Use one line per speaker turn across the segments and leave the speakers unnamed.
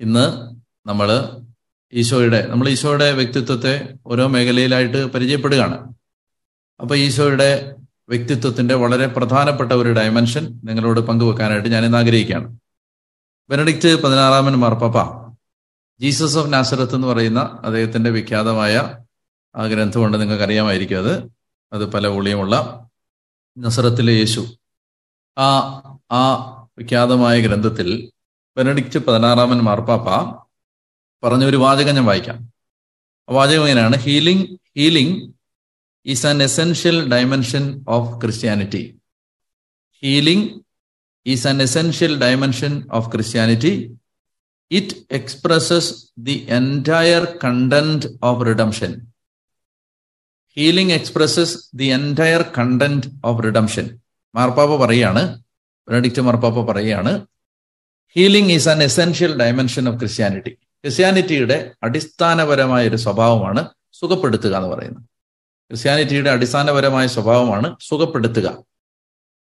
ഇന്ന് നമ്മൾ ഈശോയുടെ നമ്മൾ ഈശോയുടെ വ്യക്തിത്വത്തെ ഓരോ മേഖലയിലായിട്ട് പരിചയപ്പെടുകയാണ്. അപ്പൊ ഈശോയുടെ വ്യക്തിത്വത്തിന്റെ വളരെ പ്രധാനപ്പെട്ട ഒരു ഡയമെൻഷൻ നിങ്ങളോട് പങ്കുവെക്കാനായിട്ട് ഞാൻ ഇന്ന് ആഗ്രഹിക്കുകയാണ്. ബെനഡിക്റ്റ് പതിനാറാമൻ മാർപ്പാപ്പ ജീസസ് ഓഫ് നാസറത്ത് എന്ന് പറയുന്ന അദ്ദേഹത്തിന്റെ വിഖ്യാതമായ ആ ഗ്രന്ഥമുണ്ട് നിങ്ങൾക്ക് അറിയാമായിരിക്കും അത്. അത് പല വോളിയമുള്ള നസറത്തിലെ യേശു. ആ ആ വിഖ്യാതമായ ഗ്രന്ഥത്തിൽ ബെനഡിക്റ്റ് പതിനാറാമൻ മാർപ്പാപ്പ പറഞ്ഞ ഒരു വാചകം ഞാൻ വായിക്കാം. വാചകം ഇങ്ങനെയാണ് healing healing is an essential dimension of Christianity healing is an essential dimension of Christianity it expresses the entire content of redemption healing expresses the entire content of redemption മാർപ്പാപ്പ പറയാണ് ബെനഡിക്റ്റ് മാർപ്പാപ്പ പറയാണ് healing is an essential dimension of Christianity. ക്രിസ്ത്യാനിറ്റിയുടെ അടിസ്ഥാനപരമായ ഒരു സ്വഭാവമാണ് സുഖപ്പെടുത്തുക എന്ന് പറയുന്നത്. ക്രിസ്ത്യാനിറ്റിയുടെ അടിസ്ഥാനപരമായ സ്വഭാവമാണ് സുഖപ്പെടുത്തുക.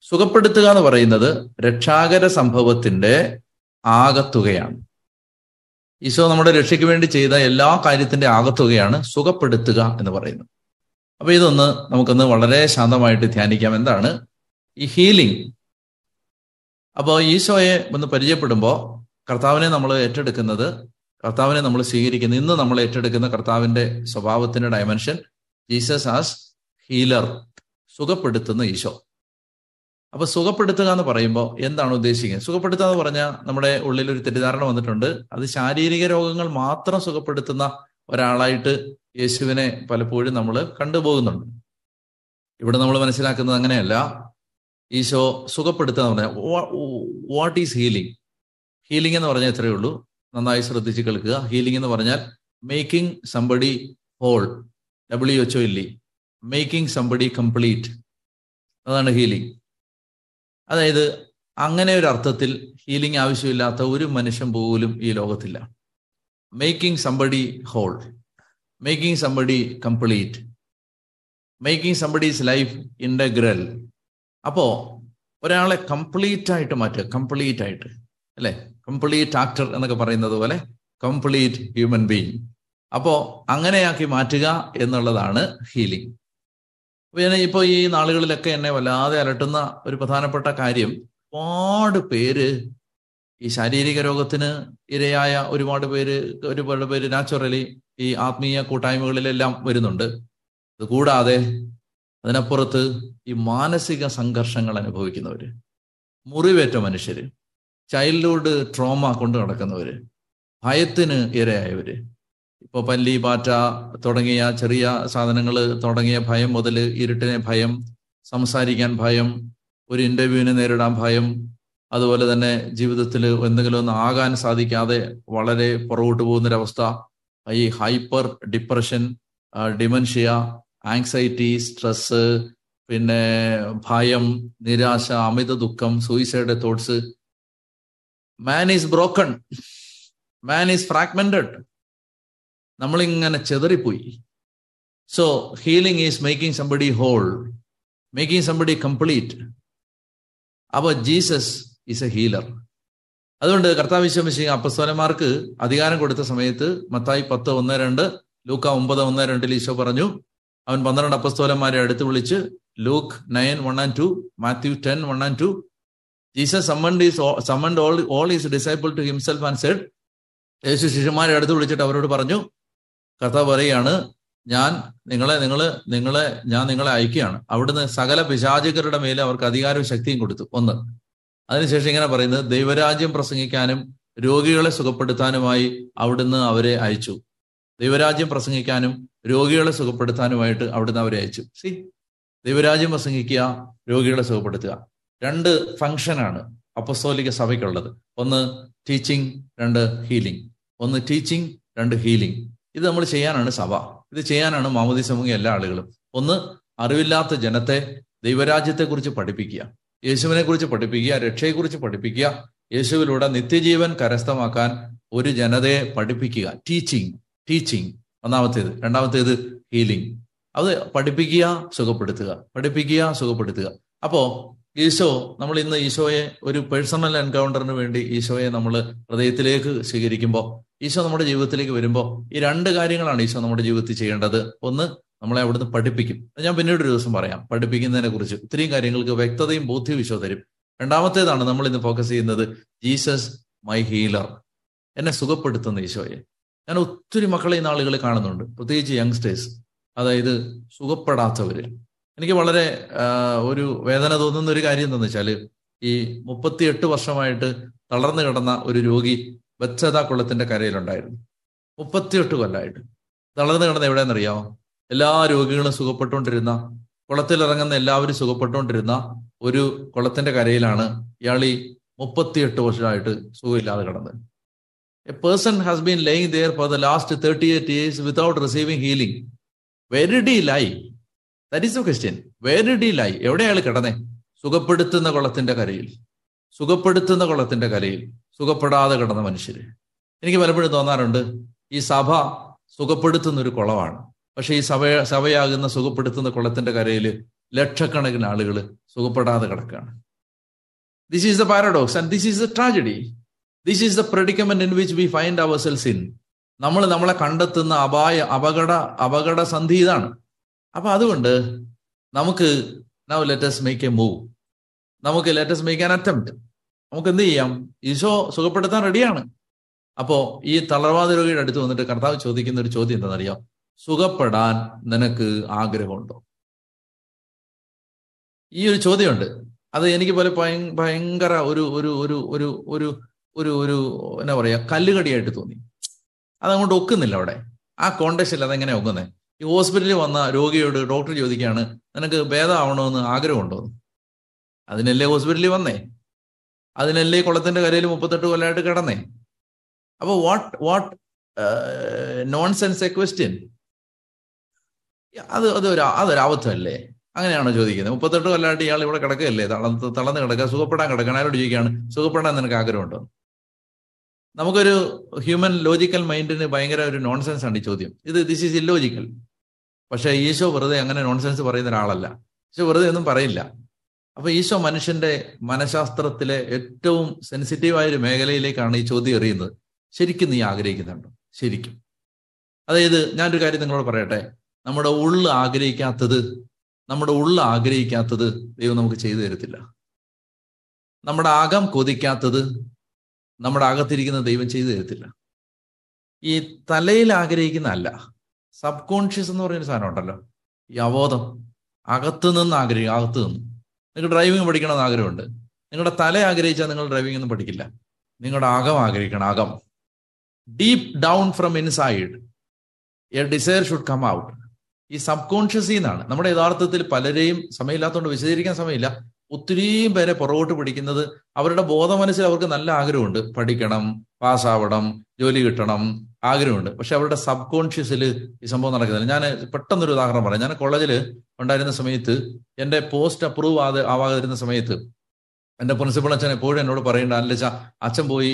സുഖപ്പെടുത്തുക എന്ന് പറയുന്നത് രക്ഷാകര സംഭവത്തിന്റെ ആകത്തുകയാണ്. ഈശോ നമ്മുടെ രക്ഷയ്ക്ക് വേണ്ടി ചെയ്ത എല്ലാ കാര്യത്തിന്റെ ആകത്തുകയാണ് സുഖപ്പെടുത്തുക എന്ന് പറയുന്നത്. അപ്പൊ ഇതൊന്ന് നമുക്കൊന്ന് വളരെ ശാന്തമായിട്ട് ധ്യാനിക്കാം. എന്താണ്? ഈ ഹീലിംഗ് അപ്പോൾ ഈശോയെ ഒന്ന് പരിചയപ്പെടുമ്പോൾ കർത്താവിനെ നമ്മൾ ഏറ്റെടുക്കുന്നത് കർത്താവിനെ നമ്മൾ സ്വീകരിക്കുന്നത് ഇന്ന് നമ്മൾ ഏറ്റെടുക്കുന്ന കർത്താവിന്റെ സ്വഭാവത്തിന്റെ ഡയമെൻഷൻ ജീസസ് ആസ് ഹീലർ സുഖപ്പെടുത്തുന്ന ഈശോ. അപ്പൊ സുഖപ്പെടുത്തുക എന്ന് പറയുമ്പോൾ എന്താണ് ഉദ്ദേശിക്കുന്നത്? സുഖപ്പെടുത്തുക എന്ന് പറഞ്ഞാൽ നമ്മുടെ ഉള്ളിൽ ഒരു തെറ്റിദ്ധാരണ വന്നിട്ടുണ്ട്. അത് ശാരീരിക രോഗങ്ങൾ മാത്രം സുഖപ്പെടുത്തുന്ന ഒരാളായിട്ട് യേശുവിനെ പലപ്പോഴും നമ്മൾ കണ്ടുപോകുന്നുണ്ട്. ഇവിടെ നമ്മൾ മനസ്സിലാക്കുന്നത് അങ്ങനെയല്ല. ഈശോ സുഖപ്പെടുത്തുക എന്ന് പറഞ്ഞാൽ വാട്ട് ഈസ് ഹീലിംഗ് ഹീലിംഗ് എന്ന് പറഞ്ഞാൽ ഇത്രയേ ഉള്ളൂ. നന്നായി ശ്രദ്ധിച്ച് കേൾക്കുക. ഹീലിംഗ് എന്ന് പറഞ്ഞാൽ making somebody whole W H O ഇല്ലി മേക്കിംഗ് സംബഡി കംപ്ലീറ്റ് അതാണ് ഹീലിംഗ് അതായത് അങ്ങനെ ഒരു അർത്ഥത്തിൽ ഹീലിംഗ് ആവശ്യമില്ലാത്ത ഒരു മനുഷ്യൻ പോലും ഈ ലോകത്തില്ല. Making somebody whole making somebody complete making somebody's life integral അപ്പോ ഒരാളെ കംപ്ലീറ്റ് ആയിട്ട് മാറ്റുക കംപ്ലീറ്റ് ആയിട്ട് അല്ലെ? കംപ്ലീറ്റ് ആക്ടർ എന്നൊക്കെ പറയുന്നത് പോലെ കംപ്ലീറ്റ് ഹ്യൂമൻ ബീങ് അപ്പോ അങ്ങനെയാക്കി മാറ്റുക എന്നുള്ളതാണ് ഹീലിംഗ് പിന്നെ ഇപ്പൊ ഈ നാളുകളിലൊക്കെ എന്നെ വല്ലാതെ അലട്ടുന്ന ഒരു പ്രധാനപ്പെട്ട കാര്യം ഒരുപാട് പേര് ഈ ശാരീരിക രോഗത്തിന് ഇരയായ ഒരുപാട് പേര് ഒരുപാട് പേര് നാച്ചുറലി ഈ ആത്മീയ കൂട്ടായ്മകളിലെല്ലാം വരുന്നുണ്ട്. കൂടാതെ അതിനപ്പുറത്ത് ഈ മാനസിക സംഘർഷങ്ങൾ അനുഭവിക്കുന്നവർ മുറിവേറ്റ മനുഷ്യർ ചൈൽഡ്ഹുഡ് ട്രോമ കൊണ്ട് നടക്കുന്നവർ ഭയത്തിന് ഇരയായവര്. ഇപ്പൊ പല്ലി പാറ്റ തുടങ്ങിയ ചെറിയ സാധനങ്ങൾ തുടങ്ങിയ ഭയം മുതൽ ഇരുട്ടിനെ ഭയം സംസാരിക്കാൻ ഭയം ഒരു ഇന്റർവ്യൂവിനെ നേരിടാൻ ഭയം അതുപോലെ തന്നെ ജീവിതത്തിൽ എന്തെങ്കിലും ഒന്ന് ആകാൻ സാധിക്കാതെ വളരെ പുറകോട്ട് പോകുന്നൊരവസ്ഥ. ഈ hyper depression dementia anxiety stress പിന്നെ ഭയം നിരാശ അമിത ദുഃഖം suicide thoughts man is broken man is fragmented നമ്മളിങ്ങനെ ചെതറിപ്പോയി. So healing is making somebody whole making somebody complete അപ്പോൾ ജീസസ് ഈസ് എ ഹീലർ അതുകൊണ്ട് കർത്താവ് വിശ്വമിശി അപ്പസ്വലന്മാർക്ക് അധികാരം കൊടുത്ത സമയത്ത് മത്തായി പത്ത് ഒന്ന് രണ്ട് ലൂക്ക ഒമ്പത് ഒന്ന് രണ്ടിൽ ഈശോ പറഞ്ഞു അവൻ പന്ത്രണ്ട് അപ്പസ്തോലന്മാരെ അടുത്ത് വിളിച്ച് Luke nine one and two Matthew ten one and two Jesus summoned his summoned all all his disciples to himself and said യേശു ശിഷ്യന്മാരെ അടുത്ത് വിളിച്ചിട്ട് അവരോട് പറഞ്ഞു കഥ പറയുകയാണ് ഞാൻ നിങ്ങളെ നിങ്ങൾ നിങ്ങളെ ഞാൻ നിങ്ങളെ അയക്കുകയാണ്. അവിടുന്ന് സകല പിശാചികരുടെ മേലെ അവർക്ക് അധികാരവും ശക്തിയും കൊടുത്തു. ഒന്ന്. അതിനുശേഷം ഇങ്ങനെ പറയുന്നത് ദൈവരാജ്യം പ്രസംഗിക്കാനും രോഗികളെ സുഖപ്പെടുത്താനുമായി അവിടുന്ന് അവരെ അയച്ചു. ദൈവരാജ്യം പ്രസംഗിക്കാനും രോഗികളെ സുഖപ്പെടുത്താനുമായിട്ട് അവിടുന്ന് അവരെ അയച്ചു. സി ദൈവരാജ്യം പ്രസംഗിക്കുക രോഗികളെ സുഖപ്പെടുത്തുക. രണ്ട് ഫംഗ്ഷനാണ് അപ്പസ്തോലിക സഭയ്ക്കുള്ളത്. ഒന്ന് ടീച്ചിങ് രണ്ട് ഹീലിംഗ് ഒന്ന് ടീച്ചിങ് രണ്ട് ഹീലിംഗ് ഇത് നമ്മൾ ചെയ്യാനാണ് സഭ. ഇത് ചെയ്യാനാണ് മാമതി സമൂഹം എല്ലാ ആളുകളും. ഒന്ന് അറിവില്ലാത്ത ജനത്തെ ദൈവരാജ്യത്തെക്കുറിച്ച് പഠിപ്പിക്കുക. യേശുവിനെ കുറിച്ച് പഠിപ്പിക്കുക രക്ഷയെക്കുറിച്ച് പഠിപ്പിക്കുക. യേശുവിലൂടെ നിത്യജീവൻ കരസ്ഥമാക്കാൻ ഒരു ജനതയെ പഠിപ്പിക്കുക. ടീച്ചിങ് ടീച്ചിങ് ഒന്നാമത്തേത്. രണ്ടാമത്തേത് ഹീലിംഗ് അത് പഠിപ്പിക്കുക സുഖപ്പെടുത്തുക. പഠിപ്പിക്കുക സുഖപ്പെടുത്തുക. അപ്പോ ഈശോ നമ്മൾ ഇന്ന് ഈശോയെ ഒരു പേഴ്സണൽ എൻകൗണ്ടറിന് വേണ്ടി ഈശോയെ നമ്മൾ ഹൃദയത്തിലേക്ക് സ്വീകരിക്കുമ്പോൾ ഈശോ നമ്മുടെ ജീവിതത്തിലേക്ക് വരുമ്പോൾ ഈ രണ്ട് കാര്യങ്ങളാണ് ഈശോ നമ്മുടെ ജീവിതത്തിൽ ചെയ്യേണ്ടത്. ഒന്ന് നമ്മളെ അവിടുന്ന് പഠിപ്പിക്കും. ഞാൻ പിന്നീട് ഒരു ദിവസം പറയാം. പഠിപ്പിക്കുന്നതിനെ കുറിച്ച്. ഇത്രയും കാര്യങ്ങൾക്ക് വ്യക്തതയും ബോധ്യവും ഈശോ തരും. രണ്ടാമത്തേതാണ് നമ്മൾ ഇന്ന് ഫോക്കസ് ചെയ്യുന്നത് ജീസസ് മൈ ഹീലർ എന്നെ സുഖപ്പെടുത്തുന്ന ഈശോയെ. ഞാൻ ഒത്തിരി മക്കളെ ഈ നാളുകൾ കാണുന്നുണ്ട്. പ്രത്യേകിച്ച് യങ്സ്റ്റേഴ്സ് അതായത് സുഖപ്പെടാത്തവര്. എനിക്ക് വളരെ ഒരു വേദന തോന്നുന്ന ഒരു കാര്യം എന്താണെന്ന് വെച്ചാൽ ഈ മുപ്പത്തിയെട്ട് വർഷമായിട്ട് തളർന്നു കിടന്ന ഒരു രോഗി ബച്ചത കുളത്തിന്റെ കരയിലുണ്ടായിരുന്നു. മുപ്പത്തിയെട്ട് കൊല്ലമായിട്ട് തളർന്നു കിടന്ന എവിടെയെന്നറിയാമോ എല്ലാ രോഗികളും സുഖപ്പെട്ടുകൊണ്ടിരുന്ന കുളത്തിലിറങ്ങുന്ന എല്ലാവരും സുഖപ്പെട്ടുകൊണ്ടിരുന്ന ഒരു കുളത്തിന്റെ കരയിലാണ് ഇയാൾ ഈ മുപ്പത്തിയെട്ട് വർഷമായിട്ട് സുഖമില്ലാതെ കിടന്നത്. A person has been lying there for the last thirty eight years without receiving healing did lie that is a question where did lie എവിടെ അയാൾ കിടന്നേ? സുഖപ്പെടുത്തുന്ന കുളത്തിന്റെ കരയിൽ. സുഖപ്പെടുത്തുന്ന കുളത്തിന്റെ കരയിൽ. സുഖപ്പെടാതെ കിടന്ന മനുഷ്യര്. എനിക്ക് പലപ്പോഴും തോന്നാറുണ്ട് ഈ സഭ സുഖപ്പെടുത്തുന്ന ഒരു കുളമാണ്. പക്ഷെ ഈ സഭ സഭയാകുന്ന സുഖപ്പെടുത്തുന്ന കുളത്തിന്റെ കരയിൽ ലക്ഷക്കണക്കിന് ആളുകൾ സുഖപ്പെടാതെ കിടക്കുകയാണ് this is the paradox and this is the tragedy this is the predicament in which we find ourselves in നമ്മൾ നമ്മളെ കണ്ടെത്തുന്ന അപായ അപകട അപകട സന്ധി ഇതാണ്. അപ്പൊ അതുകൊണ്ട് നമുക്ക് now let's make a move നമുക്ക് ലെറ്റസ് മേക്ക് ആൻ അറ്റംപ്റ്റ് നമുക്ക് എന്ത് ചെയ്യാം? ഈശോ സുഖപ്പെടുത്താൻ റെഡിയാണ് അപ്പോ ഈ തളർവാദ രോഗിയുടെ അടുത്ത് വന്നിട്ട് കർത്താവ് ചോദിക്കുന്ന ഒരു ചോദ്യം എന്താണെന്നറിയാം? സുഖപ്പെടാൻ നിനക്ക് ആഗ്രഹമുണ്ടോ? ഈ ഒരു ചോദ്യമുണ്ട്. അത് എനിക്ക് പോലെ ഭയങ്കര ഒരു ഒരു ഒരു ഒരു ഒരു ഒരു ഒരു എന്നാ പറയാ കല്ലുകടിയായിട്ട് തോന്നി. അതങ്ങോട്ട് ഒക്കുന്നില്ല അവിടെ. ആ കോണ്ടക്സ്റ്റിൽ അതെങ്ങനെ ഒക്കുന്നത് ഈ ഹോസ്പിറ്റലിൽ വന്ന രോഗിയോട് ഡോക്ടർ ചോദിക്കുകയാണ് നിനക്ക് ഭേദമാവണമെന്ന് ആഗ്രഹമുണ്ടോ? അതിനല്ലേ ഹോസ്പിറ്റലിൽ വന്നേ? അതിനല്ലേ കുളത്തിന്റെ കരയിൽ മുപ്പത്തെട്ട് കൊല്ലമായിട്ട് കിടന്നേ? അപ്പൊ what what nonsense a question അത് അതൊരു അതൊരു അബദ്ധമല്ലേ? അങ്ങനെയാണോ ചോദിക്കുന്നത് മുപ്പത്തെട്ട് കൊല്ലമായിട്ട് ഇയാൾ ഇവിടെ കിടക്കുകയല്ലേ? തളർന്ന് തളർന്ന് കിടക്കുക സുഖപ്പെടാൻ കിടക്കണം ആരോട് ചോദിക്കുകയാണ്? സുഖപ്പെടാൻ നിനക്ക് ആഗ്രഹമുണ്ടോ? നമുക്കൊരു ഹ്യൂമൻ ലോജിക്കൽ മൈൻഡിന് ഭയങ്കര ഒരു നോൺസെൻസ് ആണ് ഈ ചോദ്യം. ഇത് ദിസ് ഈസ് ഇല്ലോജിക്കൽ പക്ഷേ ഈശോ വെറുതെ അങ്ങനെ നോൺസെൻസ് പറയുന്ന ഒരാളല്ല. ഈശോ വെറുതെ ഒന്നും പറയില്ല. അപ്പൊ ഈശോ മനുഷ്യന്റെ മനഃശാസ്ത്രത്തിലെ ഏറ്റവും സെൻസിറ്റീവായ ഒരു മേഖലയിലേക്കാണ് ഈ ചോദ്യം എറിയുന്നത്. ശരിക്കും നീ ആഗ്രഹിക്കുന്നുണ്ടോ? ശരിക്കും. അതായത് ഞാനൊരു കാര്യം നിങ്ങളോട് പറയട്ടെ. നമ്മുടെ ഉള്ള് ആഗ്രഹിക്കാത്തത് നമ്മുടെ ഉള്ള് ആഗ്രഹിക്കാത്തത് ദൈവം നമുക്ക് ചെയ്തു തരത്തില്ല. നമ്മുടെ അകം കൊതിക്കാത്തത് നമ്മുടെ അകത്തിരിക്കുന്ന ദൈവം ചെയ്തു തരത്തില്ല. ഈ തലയിൽ ആഗ്രഹിക്കുന്ന അല്ല സബ് കോൺഷ്യസ് എന്ന് പറയുന്ന സാധനം ഉണ്ടല്ലോ. ഈ അവബോധം. അകത്തു നിന്ന് ആഗ്രഹിക്കും അകത്തു നിന്ന്. നിങ്ങൾക്ക് ഡ്രൈവിംഗ് പഠിക്കണമെന്ന് ആഗ്രഹമുണ്ട്. നിങ്ങളുടെ തല ആഗ്രഹിച്ചാൽ നിങ്ങൾ ഡ്രൈവിംഗ് ഒന്നും പഠിക്കില്ല. നിങ്ങളുടെ അകം ആഗ്രഹിക്കണം അകം. Deep down from inside a desire should come out ഈ സബ് കോൺഷ്യസിൽ നമ്മുടെ യഥാർത്ഥത്തിൽ പലരെയും സമയമില്ലാത്തതുകൊണ്ട് വിശദീകരിക്കാൻ സമയമില്ല. ഒത്തിരിയും പേരെ പുറകോട്ട് പിടിക്കുന്നത് അവരുടെ ബോധ മനസ്സിൽ അവർക്ക് നല്ല ആഗ്രഹമുണ്ട്. പഠിക്കണം പാസ്സാവണം ജോലി കിട്ടണം ആഗ്രഹമുണ്ട്. പക്ഷെ അവരുടെ സബ് കോൺഷ്യസിൽ ഈ സംഭവം നടക്കുന്നില്ല. ഞാൻ പെട്ടെന്നൊരു ഉദാഹരണം പറയാം. ഞാൻ കോളേജിൽ ഉണ്ടായിരുന്ന സമയത്ത് എന്റെ പോസ്റ്റ് അപ്രൂവ് ആവാതിരുന്ന സമയത്ത് എന്റെ പ്രിൻസിപ്പൾ അച്ഛൻ എപ്പോഴും എന്നോട് പറയേണ്ട അല്ലച്ച അച്ഛൻ പോയി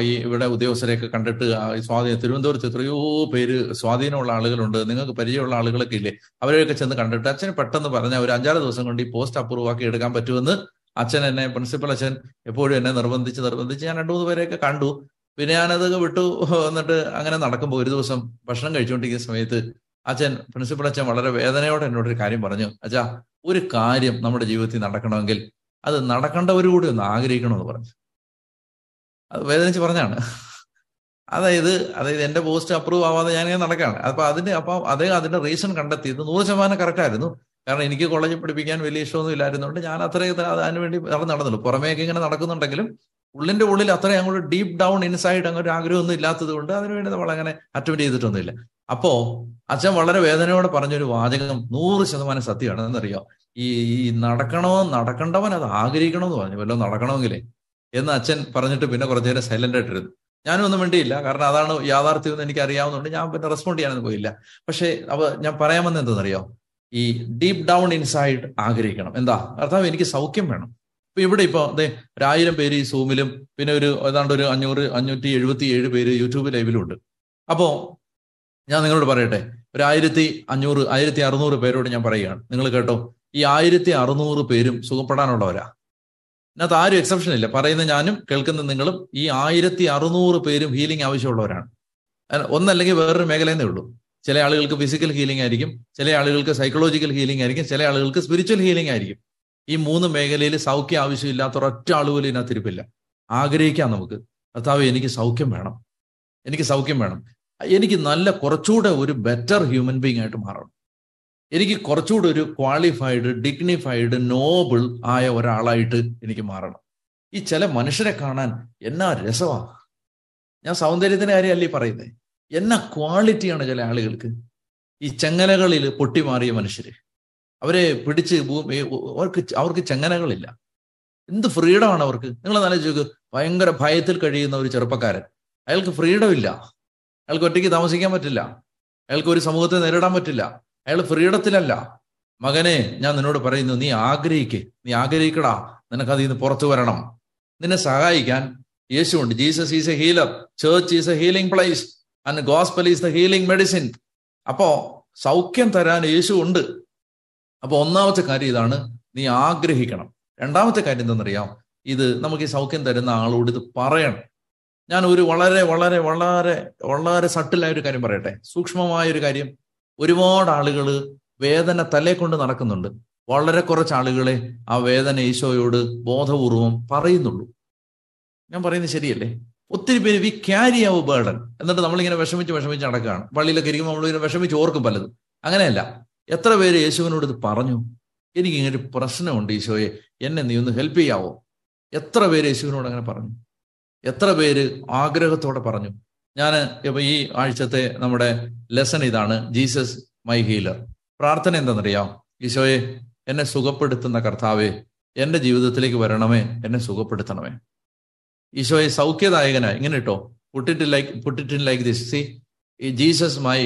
ഈ ഇവിടെ ഉദ്യോഗസ്ഥരെയൊക്കെ കണ്ടിട്ട് സ്വാധീനം തിരുവനന്തപുരത്ത് എത്രയോ പേര് സ്വാധീനമുള്ള ആളുകളുണ്ട്. നിങ്ങൾക്ക് പരിചയമുള്ള ആളുകളൊക്കെ ഇല്ലേ? അവരെയൊക്കെ ചെന്ന് കണ്ടിട്ട് അച്ഛന് പെട്ടെന്ന് പറഞ്ഞ ഒരു അഞ്ചാറ് ദിവസം കൊണ്ട് ഈ പോസ്റ്റ് അപ്രൂവ് ആക്കി എടുക്കാൻ പറ്റുമെന്ന് അച്ഛൻ എന്നെ പ്രിൻസിപ്പൽ അച്ഛൻ എപ്പോഴും എന്നെ നിർബന്ധിച്ച് നിർബന്ധിച്ച് ഞാൻ രണ്ടു മൂന്ന് പേരെയൊക്കെ കണ്ടു. പിന്നെ ഞാനത് വിട്ടു. എന്നിട്ട് അങ്ങനെ നടക്കുമ്പോൾ ഒരു ദിവസം ഭക്ഷണം കഴിച്ചുകൊണ്ടിരിക്കുന്ന സമയത്ത് അച്ഛൻ പ്രിൻസിപ്പൽ അച്ഛൻ വളരെ വേദനയോടെ എന്നോട് ഒരു കാര്യം പറഞ്ഞു. അച്ഛാ ഒരു കാര്യം നമ്മുടെ ജീവിതത്തിൽ നടക്കണമെങ്കിൽ അത് നടക്കേണ്ടവരുകൂടി ഒന്ന് ആഗ്രഹിക്കണമെന്ന് പറഞ്ഞു. അത് വേദനിച്ച് പറഞ്ഞാണ്. അതായത് അതായത് എന്റെ പോസ്റ്റ് അപ്രൂവ് ആവാതെ ഞാൻ ഇങ്ങനെ നടക്കാണ്. അപ്പൊ അതിന് അപ്പൊ അദ്ദേഹം അതിന്റെ റീസൺ കണ്ടെത്തിയത് നൂറ് ശതമാനം കറക്റ്റ് ആയിരുന്നു. കാരണം എനിക്ക് കോളേജിൽ പഠിപ്പിക്കാൻ വലിയ ഇഷ്ടമൊന്നും ഇല്ലായിരുന്നുകൊണ്ട് ഞാൻ അത്രയും അതിനു വേണ്ടി നടന്നു നടന്നുള്ളൂ പുറമേക്ക് ഇങ്ങനെ നടക്കുന്നുണ്ടെങ്കിലും ഉള്ളിന്റെ ഉള്ളിൽ അത്രയും അങ്ങോട്ട് ഡീപ്പ് ഡൗൺ ഇൻസൈഡ് അങ്ങനെ ഒരു ആഗ്രഹമൊന്നും ഇല്ലാത്തത് കൊണ്ട് അതിനുവേണ്ടി നമ്മൾ അങ്ങനെ അറ്റൻഡ് ചെയ്തിട്ടൊന്നുമില്ല. അപ്പോ അച്ഛൻ വളരെ വേദനയോടെ പറഞ്ഞൊരു വാചകം നൂറ് ശതമാനം സത്യമാണ് എന്നറിയോ ഈ ഈ നടക്കണോ നടക്കണ്ടവൻ അത് ആഗ്രഹിക്കണമെന്ന് പറഞ്ഞു. വല്ലോ നടക്കണമെങ്കിലേ എന്ന് അച്ഛൻ പറഞ്ഞിട്ട് പിന്നെ കുറച്ചു നേരം സൈലന്റ് ആയിട്ടിരുന്നു ഞാനും ഒന്നും വേണ്ടിയില്ല കാരണം അതാണ് യാഥാർത്ഥ്യം എന്ന് എനിക്ക് അറിയാവുന്നതുകൊണ്ട് ഞാൻ പിന്നെ റെസ്പോണ്ട് ചെയ്യാനൊന്നും പോയില്ല. പക്ഷേ അവ ഞാൻ പറയാൻ വന്നത് എന്തെന്നറിയോ ഈ ഡീപ് ഡൗൺ ഇൻസൈഡ് ആഗ്രഹിക്കണം. എന്താ? അർത്ഥം എനിക്ക് സൗഖ്യം വേണം. ഇപ്പൊ ഇവിടെ ഇപ്പൊ അതെ ഒരായിരം പേര് ഈ സൂമിലും പിന്നെ ഒരു ഏതാണ്ട് ഒരു അഞ്ഞൂറ് അഞ്ഞൂറ്റി എഴുപത്തി ഏഴ് പേര് യൂട്യൂബ് ലൈവിലും ഉണ്ട്. അപ്പോ ഞാൻ നിങ്ങളോട് പറയട്ടെ ഒരു ആയിരത്തി അഞ്ഞൂറ് ആയിരത്തി അറുന്നൂറ് പേരോട് ഞാൻ പറയുകയാണ്. നിങ്ങൾ കേട്ടോ ഈ ആയിരത്തി അറുന്നൂറ് പേരും സുഖപ്പെടാനുള്ളവരാ. ഇതിനകത്ത് ആരും എക്സെപ്ഷൻ ഇല്ല. പറയുന്ന ഞാനും കേൾക്കുന്ന നിങ്ങളും ഈ ആയിരത്തി അറുന്നൂറ് പേരും ഹീലിംഗ് ആവശ്യമുള്ളവരാണ്. ഒന്നല്ലെങ്കിൽ വേറൊരു മേഖലയെന്നേ ഉള്ളൂ. ചില ആളുകൾക്ക് ഫിസിക്കൽ ഹീലിംഗ് ആയിരിക്കും ചില ആളുകൾക്ക് സൈക്കോളജിക്കൽ ഹീലിംഗ് ആയിരിക്കും ചില ആളുകൾക്ക് സ്പിരിച്വൽ ഹീലിംഗ് ആയിരിക്കും. ഈ മൂന്ന് മേഖലയിൽ സൗഖ്യം ആവശ്യമില്ലാത്ത ഒരൊറ്റ ആൾ ഇതിനകത്തിരിപ്പില്ല ആഗ്രഹിക്കാം നമുക്ക്. കർത്താവ് എനിക്ക് സൗഖ്യം വേണം. എനിക്ക് സൗഖ്യം വേണം. എനിക്ക് നല്ല കുറച്ചുകൂടെ ഒരു ബെറ്റർ ഹ്യൂമൻ ബീങ് ആയിട്ട് മാറണം. എനിക്ക് കുറച്ചുകൂടെ ഒരു ക്വാളിഫൈഡ് ഡിഗ്നിഫൈഡ് നോബിൾ ആയ ഒരാളായിട്ട് എനിക്ക് മാറണം. ഈ ചില മനുഷ്യരെ കാണാൻ എന്നാ രസമാ. ഞാൻ സൗന്ദര്യത്തിന്റെ കാര്യമല്ലേ പറയുന്നത് എന്നാ ക്വാളിറ്റിയാണ് ചില ആളുകൾക്ക്. ഈ ചെങ്ങലകളിൽ പൊട്ടിമാറിയ മനുഷ്യര്. അവരെ പിടിച്ച് ഭൂമി അവർക്ക് അവർക്ക് ചെങ്ങനകളില്ല എന്ത് ഫ്രീഡമാണ് അവർക്ക്? നിങ്ങൾ ആലോചിച്ച് ഭയങ്കര ഭയത്തിൽ കഴിയുന്ന ഒരു ചെറുപ്പക്കാരൻ. അയാൾക്ക് ഫ്രീഡം ഇല്ല. അയാൾക്ക് ഒറ്റയ്ക്ക് താമസിക്കാൻ പറ്റില്ല. അയാൾക്ക് ഒരു സമൂഹത്തെ നേരിടാൻ പറ്റില്ല. അയാൾ ഫ്രീഡത്തിലല്ല. മകനെ ഞാൻ നിന്നോട് പറയുന്നു നീ ആഗ്രഹിക്ക്. നീ ആഗ്രഹിക്കടാ. നിനക്ക് അതിൽ നിന്ന് പുറത്തു വരണം. നിന്നെ സഹായിക്കാൻ യേശുണ്ട് Jesus is a healer. Church is a healing place and gospel is the healing medicine അപ്പോ സൗഖ്യം തരാൻ യേശു ഉണ്ട് അപ്പൊ ഒന്നാമത്തെ കാര്യം ഇതാണ്. നീ ആഗ്രഹിക്കണം. രണ്ടാമത്തെ കാര്യം എന്തെന്നറിയാം? ഇത് നമുക്ക് ഈ സൗഖ്യം തരുന്ന ആളോട് ഇത് പറയണം. ഞാൻ ഒരു വളരെ വളരെ വളരെ വളരെ സട്ടിലായ ഒരു കാര്യം പറയട്ടെ. സൂക്ഷ്മമായ ഒരു കാര്യം. ഒരുപാട് ആളുകൾ വേദന തലേ കൊണ്ട് നടക്കുന്നുണ്ട്. വളരെ കുറച്ച് ആളുകളെ ആ വേദന ഈശോയോട് ബോധപൂർവം പറയുന്നുള്ളൂ. ഞാൻ പറയുന്നത് ശരിയല്ലേ? ഒത്തിരി പേര് വി ക്യാരി അവർ ബേർഡൻ എന്നിട്ട് നമ്മളിങ്ങനെ വിഷമിച്ച് വിഷമിച്ച് നടക്കുകയാണ്. പള്ളിയിലൊക്കെ ഇരിക്കുമ്പോൾ നമ്മളിങ്ങനെ വിഷമിച്ച് ഓർക്കും പലതും. അങ്ങനെയല്ല. എത്ര പേര് യേശുവിനോട് ഇത് പറഞ്ഞു? എനിക്ക് ഇങ്ങനെ ഒരു പ്രശ്നമുണ്ട് ഈശോയെ. എന്നെ നീ ഒന്ന് ഹെൽപ്പ് ചെയ്യാവോ? എത്ര പേര് യേശുവിനോട് അങ്ങനെ പറഞ്ഞു? എത്ര പേര് ആഗ്രഹത്തോടെ പറഞ്ഞു? ഞാൻ ഇപ്പൊ ഈ ആഴ്ചത്തെ നമ്മുടെ ലെസൺ ഇതാണ് ജീസസ് മൈ ഹീലർ പ്രാർത്ഥന എന്താണെന്നറിയാം? ഈശോയെ എന്നെ സുഖപ്പെടുത്തുന്ന കർത്താവെ എന്റെ ജീവിതത്തിലേക്ക് വരണമേ എന്നെ സുഖപ്പെടുത്തണമേ. ഈശോയെ സൗഖ്യദായകനായി ഇങ്ങനെ ഇട്ടോ? Put it like put it like this see ഈ Jesus my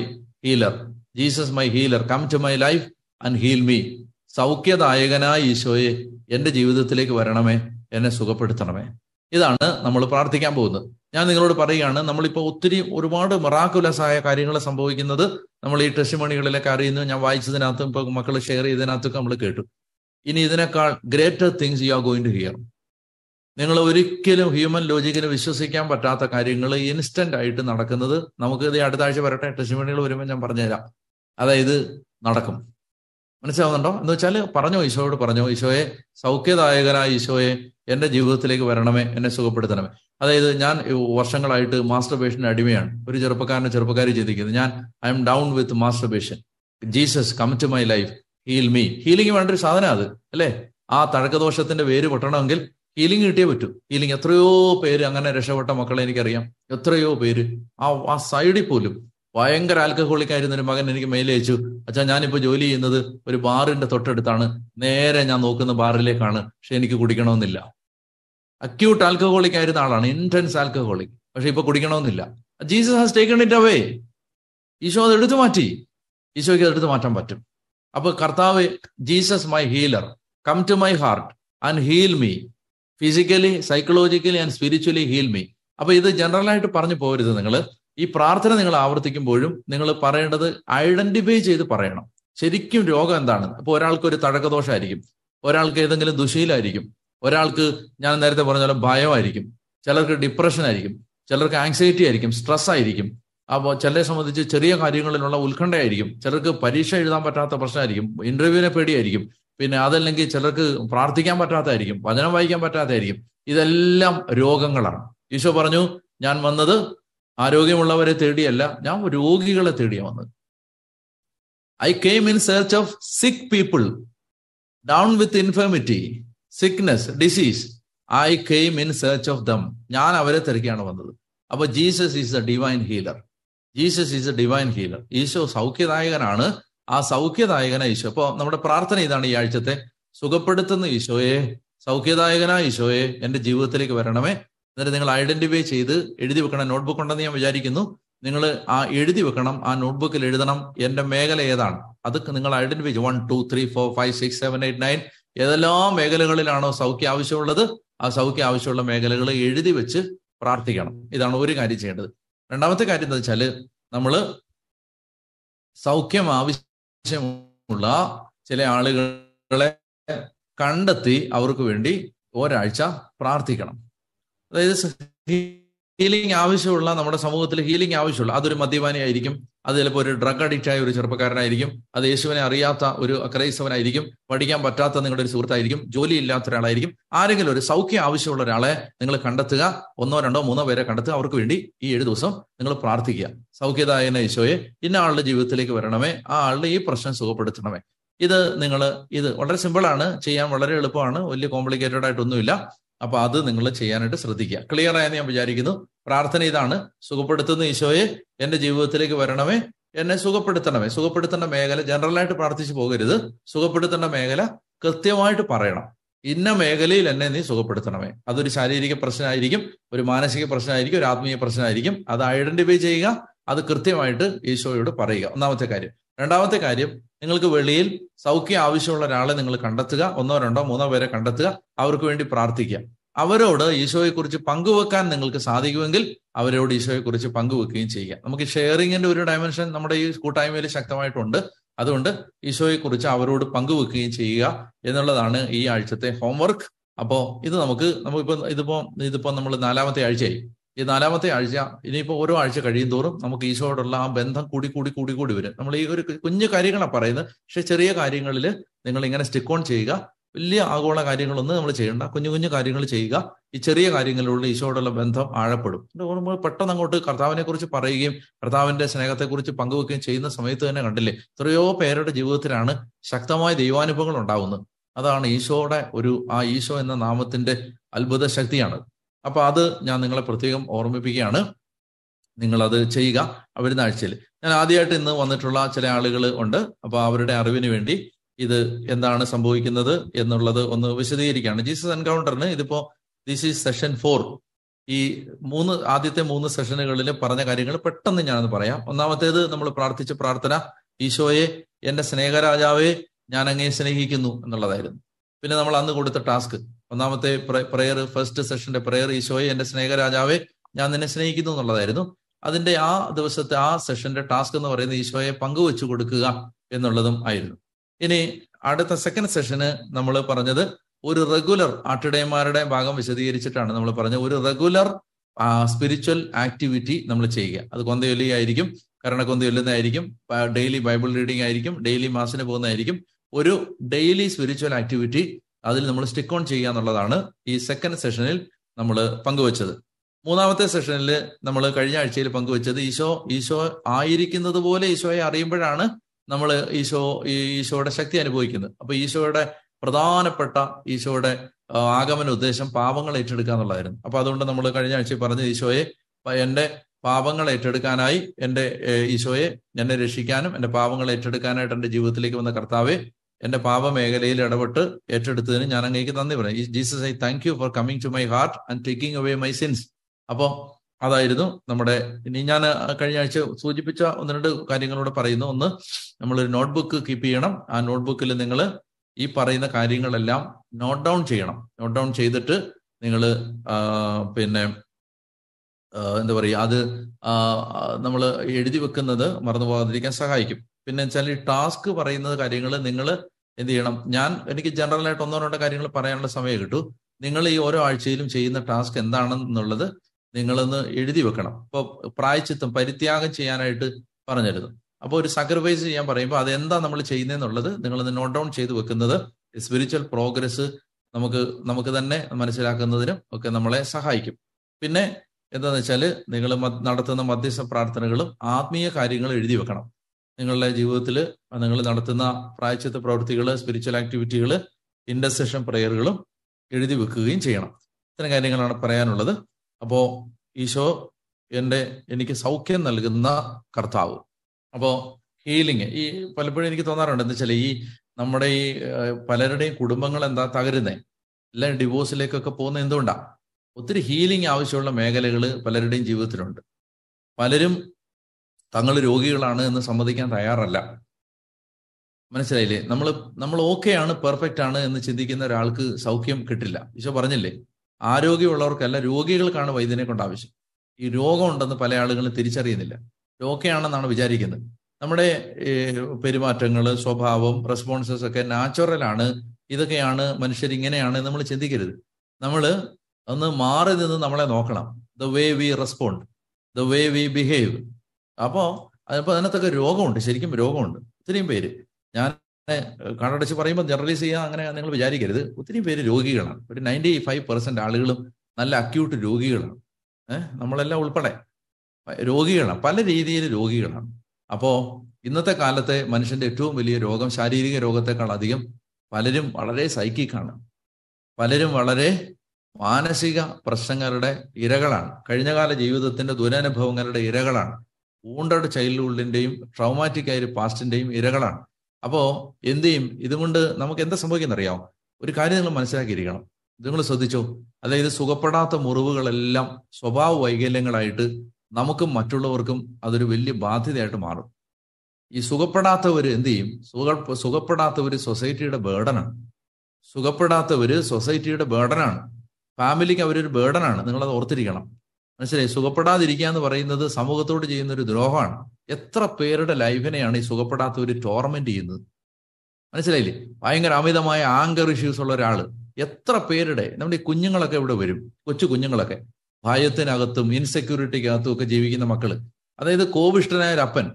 healer Jesus my healer come to my life and heal me സൗഖ്യദായകനായ ഈശോയെ എന്റെ ജീവിതത്തിലേക്ക് വരണമേ എന്നെ സുഖപ്പെടുത്തണമേ. ഇതാണ് നമ്മൾ പ്രാർത്ഥിക്കാൻ പോകുന്നത്. ഞാൻ നിങ്ങളോട് പറയുകയാണ് നമ്മളിപ്പോൾ ഒത്തിരി ഒരുപാട് മറാക്കുലസ് ആയ കാര്യങ്ങൾ സംഭവിക്കുന്നത് നമ്മൾ ഈ ടെസ്റ്റ് മണികളിലൊക്കെ അറിയുന്നു. ഞാൻ വായിച്ചതിനകത്തും ഇപ്പൊ മക്കൾ ഷെയർ ചെയ്തതിനകത്തൊക്കെ നമ്മൾ കേട്ടു. ഇനി ഇതിനേക്കാൾ greater things you are going to hear നിങ്ങൾ ഒരിക്കലും ഹ്യൂമൻ ലോജിക്കിന് വിശ്വസിക്കാൻ പറ്റാത്ത കാര്യങ്ങൾ ഇൻസ്റ്റന്റ് ആയിട്ട് നടക്കുന്നത്. നമുക്ക് ഇത് അടുത്ത ആഴ്ച വരട്ടെ. ടെസ്റ്റ് മണികൾ വരുമ്പോൾ ഞാൻ പറഞ്ഞുതരാം. അതായത് നടക്കും. മനസ്സിലാവുന്നുണ്ടോ? എന്ന് വെച്ചാൽ പറഞ്ഞോ ഈശോയോട് പറഞ്ഞോ ഈശോയെ സൗഖ്യദായകനായ ഈശോയെ എന്റെ ജീവിതത്തിലേക്ക് വരണമേ എന്നെ സുഖപ്പെടുത്തണമേ. അതായത് ഞാൻ വർഷങ്ങളായിട്ട് മാസ്റ്റർ മാസ്റ്റർബേഷന്റെ അടിമയാണ്. ഒരു ചെറുപ്പക്കാരനെ ചെറുപ്പക്കാരി ചിന്തിക്കുന്നത് ഞാൻ I am down with master masturbation Jesus come to my life heal me healing വേണ്ട ഒരു സാധനം അത് അല്ലേ? ആ തഴക്കദോഷത്തിന്റെ വേര് പൊട്ടണമെങ്കിൽ ഹീലിംഗ് കിട്ടിയേ പറ്റൂ. ഹീലിംഗ് എത്രയോ പേര് അങ്ങനെ രക്ഷപ്പെട്ട മക്കളെ എനിക്കറിയാം. എത്രയോ പേര്. ആ ആ സൈഡിൽ പോലും ഭയങ്കര ആൽക്കഹോളിക് ആയിരുന്ന ഒരു മകൻ എനിക്ക് മെയിൽ അയച്ചു. അച്ഛാ ഞാനിപ്പോ ജോലി ചെയ്യുന്നത് ഒരു ബാറിന്റെ തൊട്ടടുത്താണ്. നേരെ ഞാൻ നോക്കുന്ന ബാറിലേക്കാണ്. പക്ഷെ എനിക്ക് കുടിക്കണമെന്നില്ല. അക്യൂട്ട് ആൽക്കഹോളിക് ആയിരുന്ന ആളാണ്. ഇന്റൻസ് ആൽക്കഹോളിക് പക്ഷെ ഇപ്പൊ കുടിക്കണമെന്നില്ല. Jesus has taken it away Isho അത് എടുത്തു മാറ്റി. ഈശോയ്ക്ക് അത് എടുത്തു മാറ്റാൻ പറ്റും. അപ്പൊ കർത്താവ് Jesus my healer come to my heart and heal me physically psychologically and spiritually heal me അപ്പൊ ഇത് ജനറലായിട്ട് പറഞ്ഞു പോകരുത് നിങ്ങൾ ഈ പ്രാർത്ഥന നിങ്ങൾ ആവർത്തിക്കുമ്പോഴും നിങ്ങൾ പറയേണ്ടത് ഐഡന്റിഫൈ ചെയ്ത് പറയണം. ശരിക്കും രോഗം എന്താണ്? അപ്പോൾ ഒരാൾക്ക് ഒരു തഴക്കദോഷമായിരിക്കും ഒരാൾക്ക് ഏതെങ്കിലും ദുശയിലായിരിക്കും ഒരാൾക്ക് ഞാൻ നേരത്തെ പറഞ്ഞ ഭയമായിരിക്കും. ചിലർക്ക് ഡിപ്രഷൻ ആയിരിക്കും. ചിലർക്ക് ആങ്സൈറ്റി ആയിരിക്കും. സ്ട്രെസ് ആയിരിക്കും. അപ്പോൾ ചിലരെ സംബന്ധിച്ച് ചെറിയ കാര്യങ്ങളിലുള്ള ഉത്കണ്ഠയായിരിക്കും. ചിലർക്ക് പരീക്ഷ എഴുതാൻ പറ്റാത്ത പ്രശ്നമായിരിക്കും. ഇന്റർവ്യൂവിനെ പേടിയായിരിക്കും. പിന്നെ അതല്ലെങ്കിൽ ചിലർക്ക് പ്രാർത്ഥിക്കാൻ പറ്റാത്തതായിരിക്കും. വചനം വായിക്കാൻ പറ്റാത്തതായിരിക്കും. ഇതെല്ലാം രോഗങ്ങളാണ്. ഈശോ പറഞ്ഞു ഞാൻ വന്നത് ആരോഗ്യമുള്ളവരെ തേടിയല്ല ഞാൻ രോഗികളെ തേടിയാ വന്നത്. I came in search of sick people down with infirmity sickness disease I came in search of them ഞാൻ അവരെ തിരക്കിയാണ് വന്നത്. അപ്പൊ Jesus is a divine healer Jesus is a divine healer Isho സൗഖ്യദായകനാണ്. ആ സൗഖ്യദായകന ഈശോ. അപ്പൊ നമ്മുടെ പ്രാർത്ഥന ഇതാണ് ഈ ആഴ്ചത്തെ. സുഖപ്പെടുത്തുന്ന ഈശോയെ സൗഖ്യദായകനായ ഈശോയെ എന്റെ ജീവിതത്തിലേക്ക് വരണമേ. എന്നിട്ട് നിങ്ങൾ ഐഡന്റിഫൈ ചെയ്ത് എഴുതി വെക്കണം നോട്ട്ബുക്ക് ഉണ്ടെന്ന് ഞാൻ വിചാരിക്കുന്നു. നിങ്ങൾ ആ എഴുതി വെക്കണം. ആ നോട്ട്ബുക്കിൽ എഴുതണം. എന്റെ മേഖല ഏതാണ്? അതൊക്കെ നിങ്ങൾ ഐഡന്റിഫൈ ചെയ്യും. One two three four five six seven eight nine ഏതെല്ലാം മേഖലകളിലാണോ സൗഖ്യം ആവശ്യമുള്ളത്? ആ സൗഖ്യം ആവശ്യമുള്ള മേഖലകൾ എഴുതി വെച്ച് പ്രാർത്ഥിക്കണം. ഇതാണ് ഒരു കാര്യം ചെയ്യേണ്ടത്. രണ്ടാമത്തെ കാര്യം എന്താ വെച്ചാൽ നമ്മൾ സൗഖ്യം ആവശ്യമുള്ള ചില ആളുകളെ കണ്ടെത്തി അവർക്ക് വേണ്ടി ഒരാഴ്ച പ്രാർത്ഥിക്കണം. അതായത് ഹീലിംഗ് ആവശ്യമുള്ള നമ്മുടെ സമൂഹത്തിൽ ഹീലിംഗ് ആവശ്യമുള്ള അതൊരു മദ്യപാനി ആയിരിക്കും അത് ചിലപ്പോൾ ഒരു ഡ്രഗ് അഡിക്റ്റ് ആയ ഒരു ചെറുപ്പക്കാരനായിരിക്കും. അത് യേശുവിനെ അറിയാത്ത ഒരു ക്രൈസ്തവനായിരിക്കും പഠിക്കാൻ പറ്റാത്ത നിങ്ങളുടെ ഒരു സുഹൃത്തായിരിക്കും. ജോലി ഇല്ലാത്ത ഒരാളായിരിക്കും. ആരെങ്കിലും ഒരു സൗഖ്യം ആവശ്യമുള്ള ഒരാളെ നിങ്ങൾ കണ്ടെത്തുക. ഒന്നോ രണ്ടോ മൂന്നോ പേരെ കണ്ടെത്തുക. അവർക്ക് വേണ്ടി ഈ ഏഴ് ദിവസം നിങ്ങൾ പ്രാർത്ഥിക്കുക. സൗഖ്യദായന യേശോയെ ഇന്ന ആളുടെ ജീവിതത്തിലേക്ക് വരണമേ. ആ ആളുടെ ഈ പ്രശ്നം സുഖപ്പെടുത്തണമേ. ഇത് നിങ്ങൾ ഇത് വളരെ സിമ്പിളാണ് ചെയ്യാൻ വളരെ എളുപ്പമാണ്. വലിയ കോംപ്ലിക്കേറ്റഡ് ആയിട്ടൊന്നുമില്ല. അപ്പൊ അത് നിങ്ങൾ ചെയ്യാനായിട്ട് ശ്രദ്ധിക്കുക. ക്ലിയർ ആയെന്ന് ഞാൻ വിചാരിക്കുന്നു. പ്രാർത്ഥന ഇതാണ്. സുഖപ്പെടുത്തുന്ന ഈശോയെ. എന്റെ ജീവിതത്തിലേക്ക് വരണമേ. എന്നെ സുഖപ്പെടുത്തണമേ. സുഖപ്പെടുത്തേണ്ട മേഖല ജനറലായിട്ട് പ്രാർത്ഥിച്ചു പോകരുത്. സുഖപ്പെടുത്തേണ്ട മേഖല കൃത്യമായിട്ട് പറയണം. ഇന്ന മേഖലയിൽ എന്നെ നീ സുഖപ്പെടുത്തണമേ. അതൊരു ശാരീരിക പ്രശ്നമായിരിക്കും ഒരു മാനസിക പ്രശ്നമായിരിക്കും ഒരു ആത്മീയ പ്രശ്നമായിരിക്കും. അത് ഐഡന്റിഫൈ ചെയ്യുക അത് കൃത്യമായിട്ട് ഈശോയോട് പറയുക. ഒന്നാമത്തെ കാര്യം. രണ്ടാമത്തെ കാര്യം നിങ്ങൾക്ക് വെളിയിൽ സൗഖ്യം ആവശ്യമുള്ള ഒരാളെ നിങ്ങൾ കണ്ടെത്തുക. ഒന്നോ രണ്ടോ മൂന്നോ പേരെ കണ്ടെത്തുക. അവർക്ക് വേണ്ടി പ്രാർത്ഥിക്കുക. അവരോട് ഈശോയെക്കുറിച്ച് പങ്കുവെക്കാൻ നിങ്ങൾക്ക് സാധിക്കുമെങ്കിൽ അവരോട് ഈശോയെക്കുറിച്ച് പങ്കുവെക്കുകയും ചെയ്യുക. നമുക്ക് ഷെയറിങ്ങിന്റെ ഒരു ഡയമെൻഷൻ നമ്മുടെ ഈ കൂട്ടായ്മയിൽ ശക്തമായിട്ടുണ്ട്. അതുകൊണ്ട് ഈശോയെക്കുറിച്ച് അവരോട് പങ്കുവെക്കുകയും ചെയ്യുക എന്നുള്ളതാണ് ഈ ആഴ്ചത്തെ ഹോംവർക്ക് അപ്പോൾ ഇത് നമുക്ക് നമുക്കിപ്പോ ഇതിപ്പോ ഇതിപ്പോ നമ്മൾ നാലാമത്തെ ആഴ്ചയായി. ഈ നാലാമത്തെ ആഴ്ച ഇനിയിപ്പോൾ ഓരോ ആഴ്ച കഴിയും തോറും നമുക്ക് ഈശോയോടുള്ള ആ ബന്ധം കൂടി കൂടി കൂടി കൂടി വരും. നമ്മൾ ഈ ഒരു കുഞ്ഞു കാര്യങ്ങളാണ് പറയുന്നത്. പക്ഷെ ചെറിയ കാര്യങ്ങളിൽ നിങ്ങൾ ഇങ്ങനെ സ്റ്റിക്ക് ഓൺ ചെയ്യുക. വലിയ ആഗോള കാര്യങ്ങളൊന്നും നമ്മൾ ചെയ്യണ്ട. കുഞ്ഞു കുഞ്ഞു കാര്യങ്ങൾ ചെയ്യുക. ഈ ചെറിയ കാര്യങ്ങളിലുള്ള ഈശോയോടുള്ള ബന്ധം ആഴപ്പെടും. നമ്മൾ പെട്ടെന്ന് അങ്ങോട്ട് കർത്താവിനെ കുറിച്ച് പറയുകയും കർത്താവിന്റെ സ്നേഹത്തെക്കുറിച്ച് പങ്കുവെക്കുകയും ചെയ്യുന്ന സമയത്ത് തന്നെ കണ്ടില്ലേ? എത്രയോ പേരുടെ ജീവിതത്തിലാണ് ശക്തമായ ദൈവാനുഭവങ്ങൾ ഉണ്ടാവുന്നത്. അതാണ് ഈശോയുടെ ഒരു ആ ഈശോ എന്ന നാമത്തിന്റെ അത്ഭുത ശക്തിയാണ് അപ്പൊ അത് ഞാൻ നിങ്ങളെ പ്രത്യേകം ഓർമ്മിപ്പിക്കുകയാണ്. നിങ്ങൾ അത് ചെയ്യുക വരുന്ന ആഴ്ചയിൽ. ഞാൻ ആദ്യമായിട്ട് ഇന്ന് വന്നിട്ടുള്ള ചില ആളുകൾ ഉണ്ട്. അപ്പൊ അവരുടെ അറിവിന് വേണ്ടി ഇത് എന്താണ് സംഭവിക്കുന്നത് എന്നുള്ളത് ഒന്ന് വിശദീകരിക്കുകയാണ്. ജീസസ് എൻകൗണ്ടറിന് ഇതിപ്പോ ദിസ് ഈസ് സെഷൻ ഫോർ ഈ മൂന്ന് ആദ്യത്തെ മൂന്ന് സെഷനുകളിൽ പറഞ്ഞ കാര്യങ്ങൾ പെട്ടെന്ന് ഞാനൊന്ന് പറയാം. ഒന്നാമത്തേത് നമ്മൾ പ്രാർത്ഥിച്ച പ്രാർത്ഥന ഈശോയെ എന്റെ സ്നേഹരാജാവെ ഞാൻ അങ്ങേ സ്നേഹിക്കുന്നു എന്നുള്ളതായിരുന്നു. പിന്നെ നമ്മൾ അന്ന് കൊടുത്ത ടാസ്ക് ഒന്നാമത്തെ പ്രെയർ ഫസ്റ്റ് സെഷന്റെ പ്രെയർ ഈശോയെ എന്റെ സ്നേഹരാജാവെ ഞാൻ നിന്നെ സ്നേഹിക്കുന്നു എന്നുള്ളതായിരുന്നു. അതിന്റെ ആ ദിവസത്തെ ആ സെഷന്റെ ടാസ്ക് എന്ന് പറയുന്നത് ഈശോയെ പങ്കുവെച്ചു കൊടുക്കുക എന്നുള്ളതും ആയിരുന്നു. ഇനി അടുത്ത സെക്കൻഡ് സെഷന് നമ്മൾ പറഞ്ഞത് ഒരു റെഗുലർ ആട്ടിടയന്മാരുടെ ഭാഗം വിശദീകരിച്ചിട്ടാണ് നമ്മൾ പറഞ്ഞത് ഒരു റെഗുലർ സ്പിരിച്വൽ ആക്ടിവിറ്റി നമ്മൾ ചെയ്യുക. അത് കൊന്തയൊല്ലി ആയിരിക്കും കരണക്കൊന്ത ചൊല്ലുന്നതായിരിക്കും ഡെയിലി ബൈബിൾ റീഡിംഗ് ആയിരിക്കും ഡെയിലി മാസിന് പോകുന്നതായിരിക്കും. ഒരു ഡെയിലി സ്പിരിച്വൽ ആക്ടിവിറ്റി അതിൽ നമ്മൾ സ്റ്റിക്ക് ഓൺ ചെയ്യുക എന്നുള്ളതാണ് ഈ സെക്കൻഡ് സെഷനിൽ നമ്മൾ പങ്കുവച്ചത്. മൂന്നാമത്തെ സെഷനിൽ നമ്മൾ കഴിഞ്ഞ ആഴ്ചയിൽ പങ്കുവച്ചത് ഈശോ ഈശോ ആയിരിക്കുന്നത് പോലെ ഈശോയെ അറിയുമ്പോഴാണ് നമ്മൾ ഈശോ ഈശോയുടെ ശക്തി അനുഭവിക്കുന്നത്. അപ്പൊ ഈശോയുടെ പ്രധാനപ്പെട്ട ഈശോയുടെ ആഗമന ഉദ്ദേശം പാപങ്ങൾ ഏറ്റെടുക്കുക എന്നുള്ളതായിരുന്നു. അപ്പൊ അതുകൊണ്ട് നമ്മൾ കഴിഞ്ഞ ആഴ്ചയിൽ പറഞ്ഞ ഈശോയെ എന്റെ പാപങ്ങൾ ഏറ്റെടുക്കാനായി എന്റെ ഈശോയെ എന്നെ രക്ഷിക്കാനും എന്റെ പാപങ്ങൾ ഏറ്റെടുക്കാനായിട്ട് എന്റെ ജീവിതത്തിലേക്ക് വന്ന കർത്താവെ എന്റെ പാപമേഖലയിൽ ഇടപെട്ട് ഏറ്റെടുത്തതിന് ഞാൻ അങ്ങേക്ക് നന്ദി പറയാം Jesus I thank you for coming to my heart and taking away my sins. അപ്പോൾ അതായിരുന്നു നമ്മുടെ ഇനി ഞാൻ കഴിഞ്ഞ ആഴ്ച സൂചിപ്പിച്ച ഒന്ന് രണ്ട് കാര്യങ്ങളോട് പറയുന്നു. ഒന്ന് നമ്മൾ ഒരു നോട്ട്ബുക്ക് കീപ്പ് ചെയ്യണം. ആ നോട്ട്ബുക്കിൽ നിങ്ങൾ ഈ പറയുന്ന കാര്യങ്ങളെല്ലാം നോട്ട് ഡൗൺ ചെയ്യണം. നോട്ട് ഡൗൺ ചെയ്തിട്ട് നിങ്ങൾ പിന്നെ എന്താ പറയുക അത് നമ്മൾ എഴുതി വെക്കുന്നത് മറന്നു പോകാതിരിക്കാൻ സഹായിക്കും. പിന്നെ വെച്ചാൽ ഈ ടാസ്ക് പറയുന്ന കാര്യങ്ങൾ നിങ്ങൾ എന്ത് ചെയ്യണം? ഞാൻ എനിക്ക് ജനറലായിട്ട് ഒന്നോ രണ്ടോ കാര്യങ്ങൾ പറയാനുള്ള സമയം കിട്ടൂ. നിങ്ങൾ ഈ ഓരോ ആഴ്ചയിലും ചെയ്യുന്ന ടാസ്ക് എന്താണെന്നുള്ളത് നിങ്ങളൊന്ന് എഴുതി വെക്കണം. ഇപ്പോൾ പ്രായച്ചിത്തം പരിത്യാഗം ചെയ്യാനായിട്ട് പറഞ്ഞിരുന്നു അപ്പോൾ ഒരു സാക്രിഫൈസ് ചെയ്യാൻ പറയുമ്പോൾ അതെന്താ നമ്മൾ ചെയ്യുന്നതെന്നുള്ളത് നിങ്ങളൊന്ന് നോട്ട് ഡൗൺ ചെയ്ത് വെക്കുന്നത് സ്പിരിച്വൽ പ്രോഗ്രസ് നമുക്ക് നമുക്ക് തന്നെ മനസ്സിലാക്കുന്നതിനും ഒക്കെ നമ്മളെ സഹായിക്കും. പിന്നെ എന്താണെന്ന് വെച്ചാൽ നിങ്ങൾ നടത്തുന്ന മധ്യസ്ഥ പ്രാർത്ഥനകളും ആത്മീയ കാര്യങ്ങൾ എഴുതി വെക്കണം. നിങ്ങളുടെ ജീവിതത്തിൽ നിങ്ങൾ നടത്തുന്ന പ്രായച്ചിത്ത പ്രവൃത്തികൾ സ്പിരിച്വൽ ആക്ടിവിറ്റികൾ ഇന്റർസെഷൻ പ്രയറുകളും എഴുതി വെക്കുകയും ചെയ്യണം. ഇത്തരം കാര്യങ്ങളാണ് പറയാനുള്ളത്. അപ്പോൾ ഈശോ എന്റെ എനിക്ക് സൗഖ്യം നൽകുന്ന കർത്താവ്. അപ്പോൾ ഹീലിംഗ് ഈ പലപ്പോഴും എനിക്ക് തോന്നാറുണ്ട് എന്താ വെച്ചാൽ ഈ നമ്മുടെ ഈ പലരുടെയും കുടുംബങ്ങൾ എന്താ തകരുന്നത് എല്ലാം ഡിവോഴ്സിലേക്കൊക്കെ പോകുന്നത് എന്തുകൊണ്ടാണ് ഒത്തിരി ഹീലിംഗ് ആവശ്യമുള്ള മേഖലകൾ പലരുടെയും ജീവിതത്തിലുണ്ട്. പലരും തങ്ങൾ രോഗികളാണ് എന്ന് സമ്മതിക്കാൻ തയ്യാറല്ല. മനസ്സിലായില്ലേ? നമ്മൾ നമ്മൾ ഓക്കെ ആണ് പെർഫെക്റ്റ് ആണ് എന്ന് ചിന്തിക്കുന്ന ഒരാൾക്ക് സൗഖ്യം കിട്ടില്ല. ഈശോ പറഞ്ഞില്ലേ? ആരോഗ്യമുള്ളവർക്കല്ല രോഗികൾക്കാണ് വൈദ്യനെ കൊണ്ട് ആവശ്യം. ഈ രോഗം ഉണ്ടെന്ന് പല ആളുകളും തിരിച്ചറിയുന്നില്ല. രോഗയാണെന്നാണ് വിചാരിക്കുന്നത്. നമ്മുടെ പെരുമാറ്റങ്ങൾ സ്വഭാവം റെസ്പോൺസസ് ഒക്കെ നാച്ചുറലാണ് ഇതൊക്കെയാണ് മനുഷ്യർ ഇങ്ങനെയാണ് നമ്മൾ ചിന്തിക്കരുത്. നമ്മൾ ഒന്ന് മാറി നിന്ന് നമ്മളെ നോക്കണം. The way we respond the way we behave അപ്പോ അതിപ്പോ അതിനകത്തൊക്കെ രോഗമുണ്ട് ശരിക്കും രോഗമുണ്ട്. ഒത്തിരിയും പേര്. ഞാൻ കണ്ണടച്ച് പറയുമ്പോൾ ജനറലൈസ് ചെയ്യാൻ അങ്ങനെ നിങ്ങൾ വിചാരിക്കരുത്. ഒത്തിരി പേര് രോഗികളാണ്. ഒരു നയന്റി ഫൈവ് പെർസെന്റ് ആളുകളും നല്ല അക്യൂട്ട് രോഗികളാണ്. ഏഹ് നമ്മളെല്ലാം ഉൾപ്പെടെ. രോഗികളാണ്. പല രീതിയിൽ രോഗികളാണ്. അപ്പോ ഇന്നത്തെ കാലത്തെ മനുഷ്യന്റെ ഏറ്റവും വലിയ രോഗം ശാരീരിക രോഗത്തെക്കാൾ അധികം പലരും വളരെ സൈക്കിക്കാണ് പലരും വളരെ മാനസിക പ്രശ്നങ്ങളുടെ ഇരകളാണ്. കഴിഞ്ഞകാല ജീവിതത്തിന്റെ ദുരനുഭവങ്ങളുടെ ഇരകളാണ്. വൂണ്ടഡ് ചൈൽഡ്ഹുഡിന്റെയും ട്രൗമാറ്റിക് ആയ പാസ്റ്റിന്റെയും ഇരകളാണ്. അപ്പോ എന്ത് ചെയ്യും? ഇതുകൊണ്ട് നമുക്ക് എന്താ സംഭവിക്കുന്നറിയാമോ ഒരു കാര്യം നിങ്ങൾ മനസ്സിലാക്കിയിരിക്കണം. നിങ്ങൾ ശ്രദ്ധിച്ചോ? അതായത് സുഖപ്പെടാത്ത മുറിവുകളെല്ലാം സ്വഭാവ വൈകല്യങ്ങളായിട്ട് നമുക്കും മറ്റുള്ളവർക്കും അതൊരു വലിയ ബാധ്യതയായിട്ട് മാറും. ഈ സുഖപ്പെടാത്തവർ എന്ത് ചെയ്യും? സുഖ സുഖപ്പെടാത്തവർ സൊസൈറ്റിയുടെ ബേർഡനാണ് സുഖപ്പെടാത്തവർ സൊസൈറ്റിയുടെ ബേർഡനാണ് ഫാമിലിക്ക് അവരൊരു ബേർഡനാണ് നിങ്ങളത് ഓർത്തിരിക്കണം. മനസ്സിലായി? സുഖപ്പെടാതിരിക്കുക എന്ന് പറയുന്നത് സമൂഹത്തോട് ചെയ്യുന്ന ഒരു ദ്രോഹമാണ്. എത്ര പേരുടെ ലൈഫിനെയാണ് ഈ സുഖപ്പെടാത്ത ഒരു ടോർമെന്റ് ചെയ്യുന്നത്? മനസ്സിലായില്ലേ? ഭയങ്കര അമിതമായ ആങ്കർ ഇഷ്യൂസ് ഉള്ള ഒരാൾ എത്ര പേരുടെ നമ്മുടെ ഈ കുഞ്ഞുങ്ങളൊക്കെ ഇവിടെ വരും കൊച്ചു കുഞ്ഞുങ്ങളൊക്കെ. ഭയത്തിനകത്തും ഇൻസെക്യൂരിറ്റിക്കകത്തും ഒക്കെ ജീവിക്കുന്ന മക്കൾ. അതായത് കോപിഷ്ടനായ ഒരു അപ്പൻ.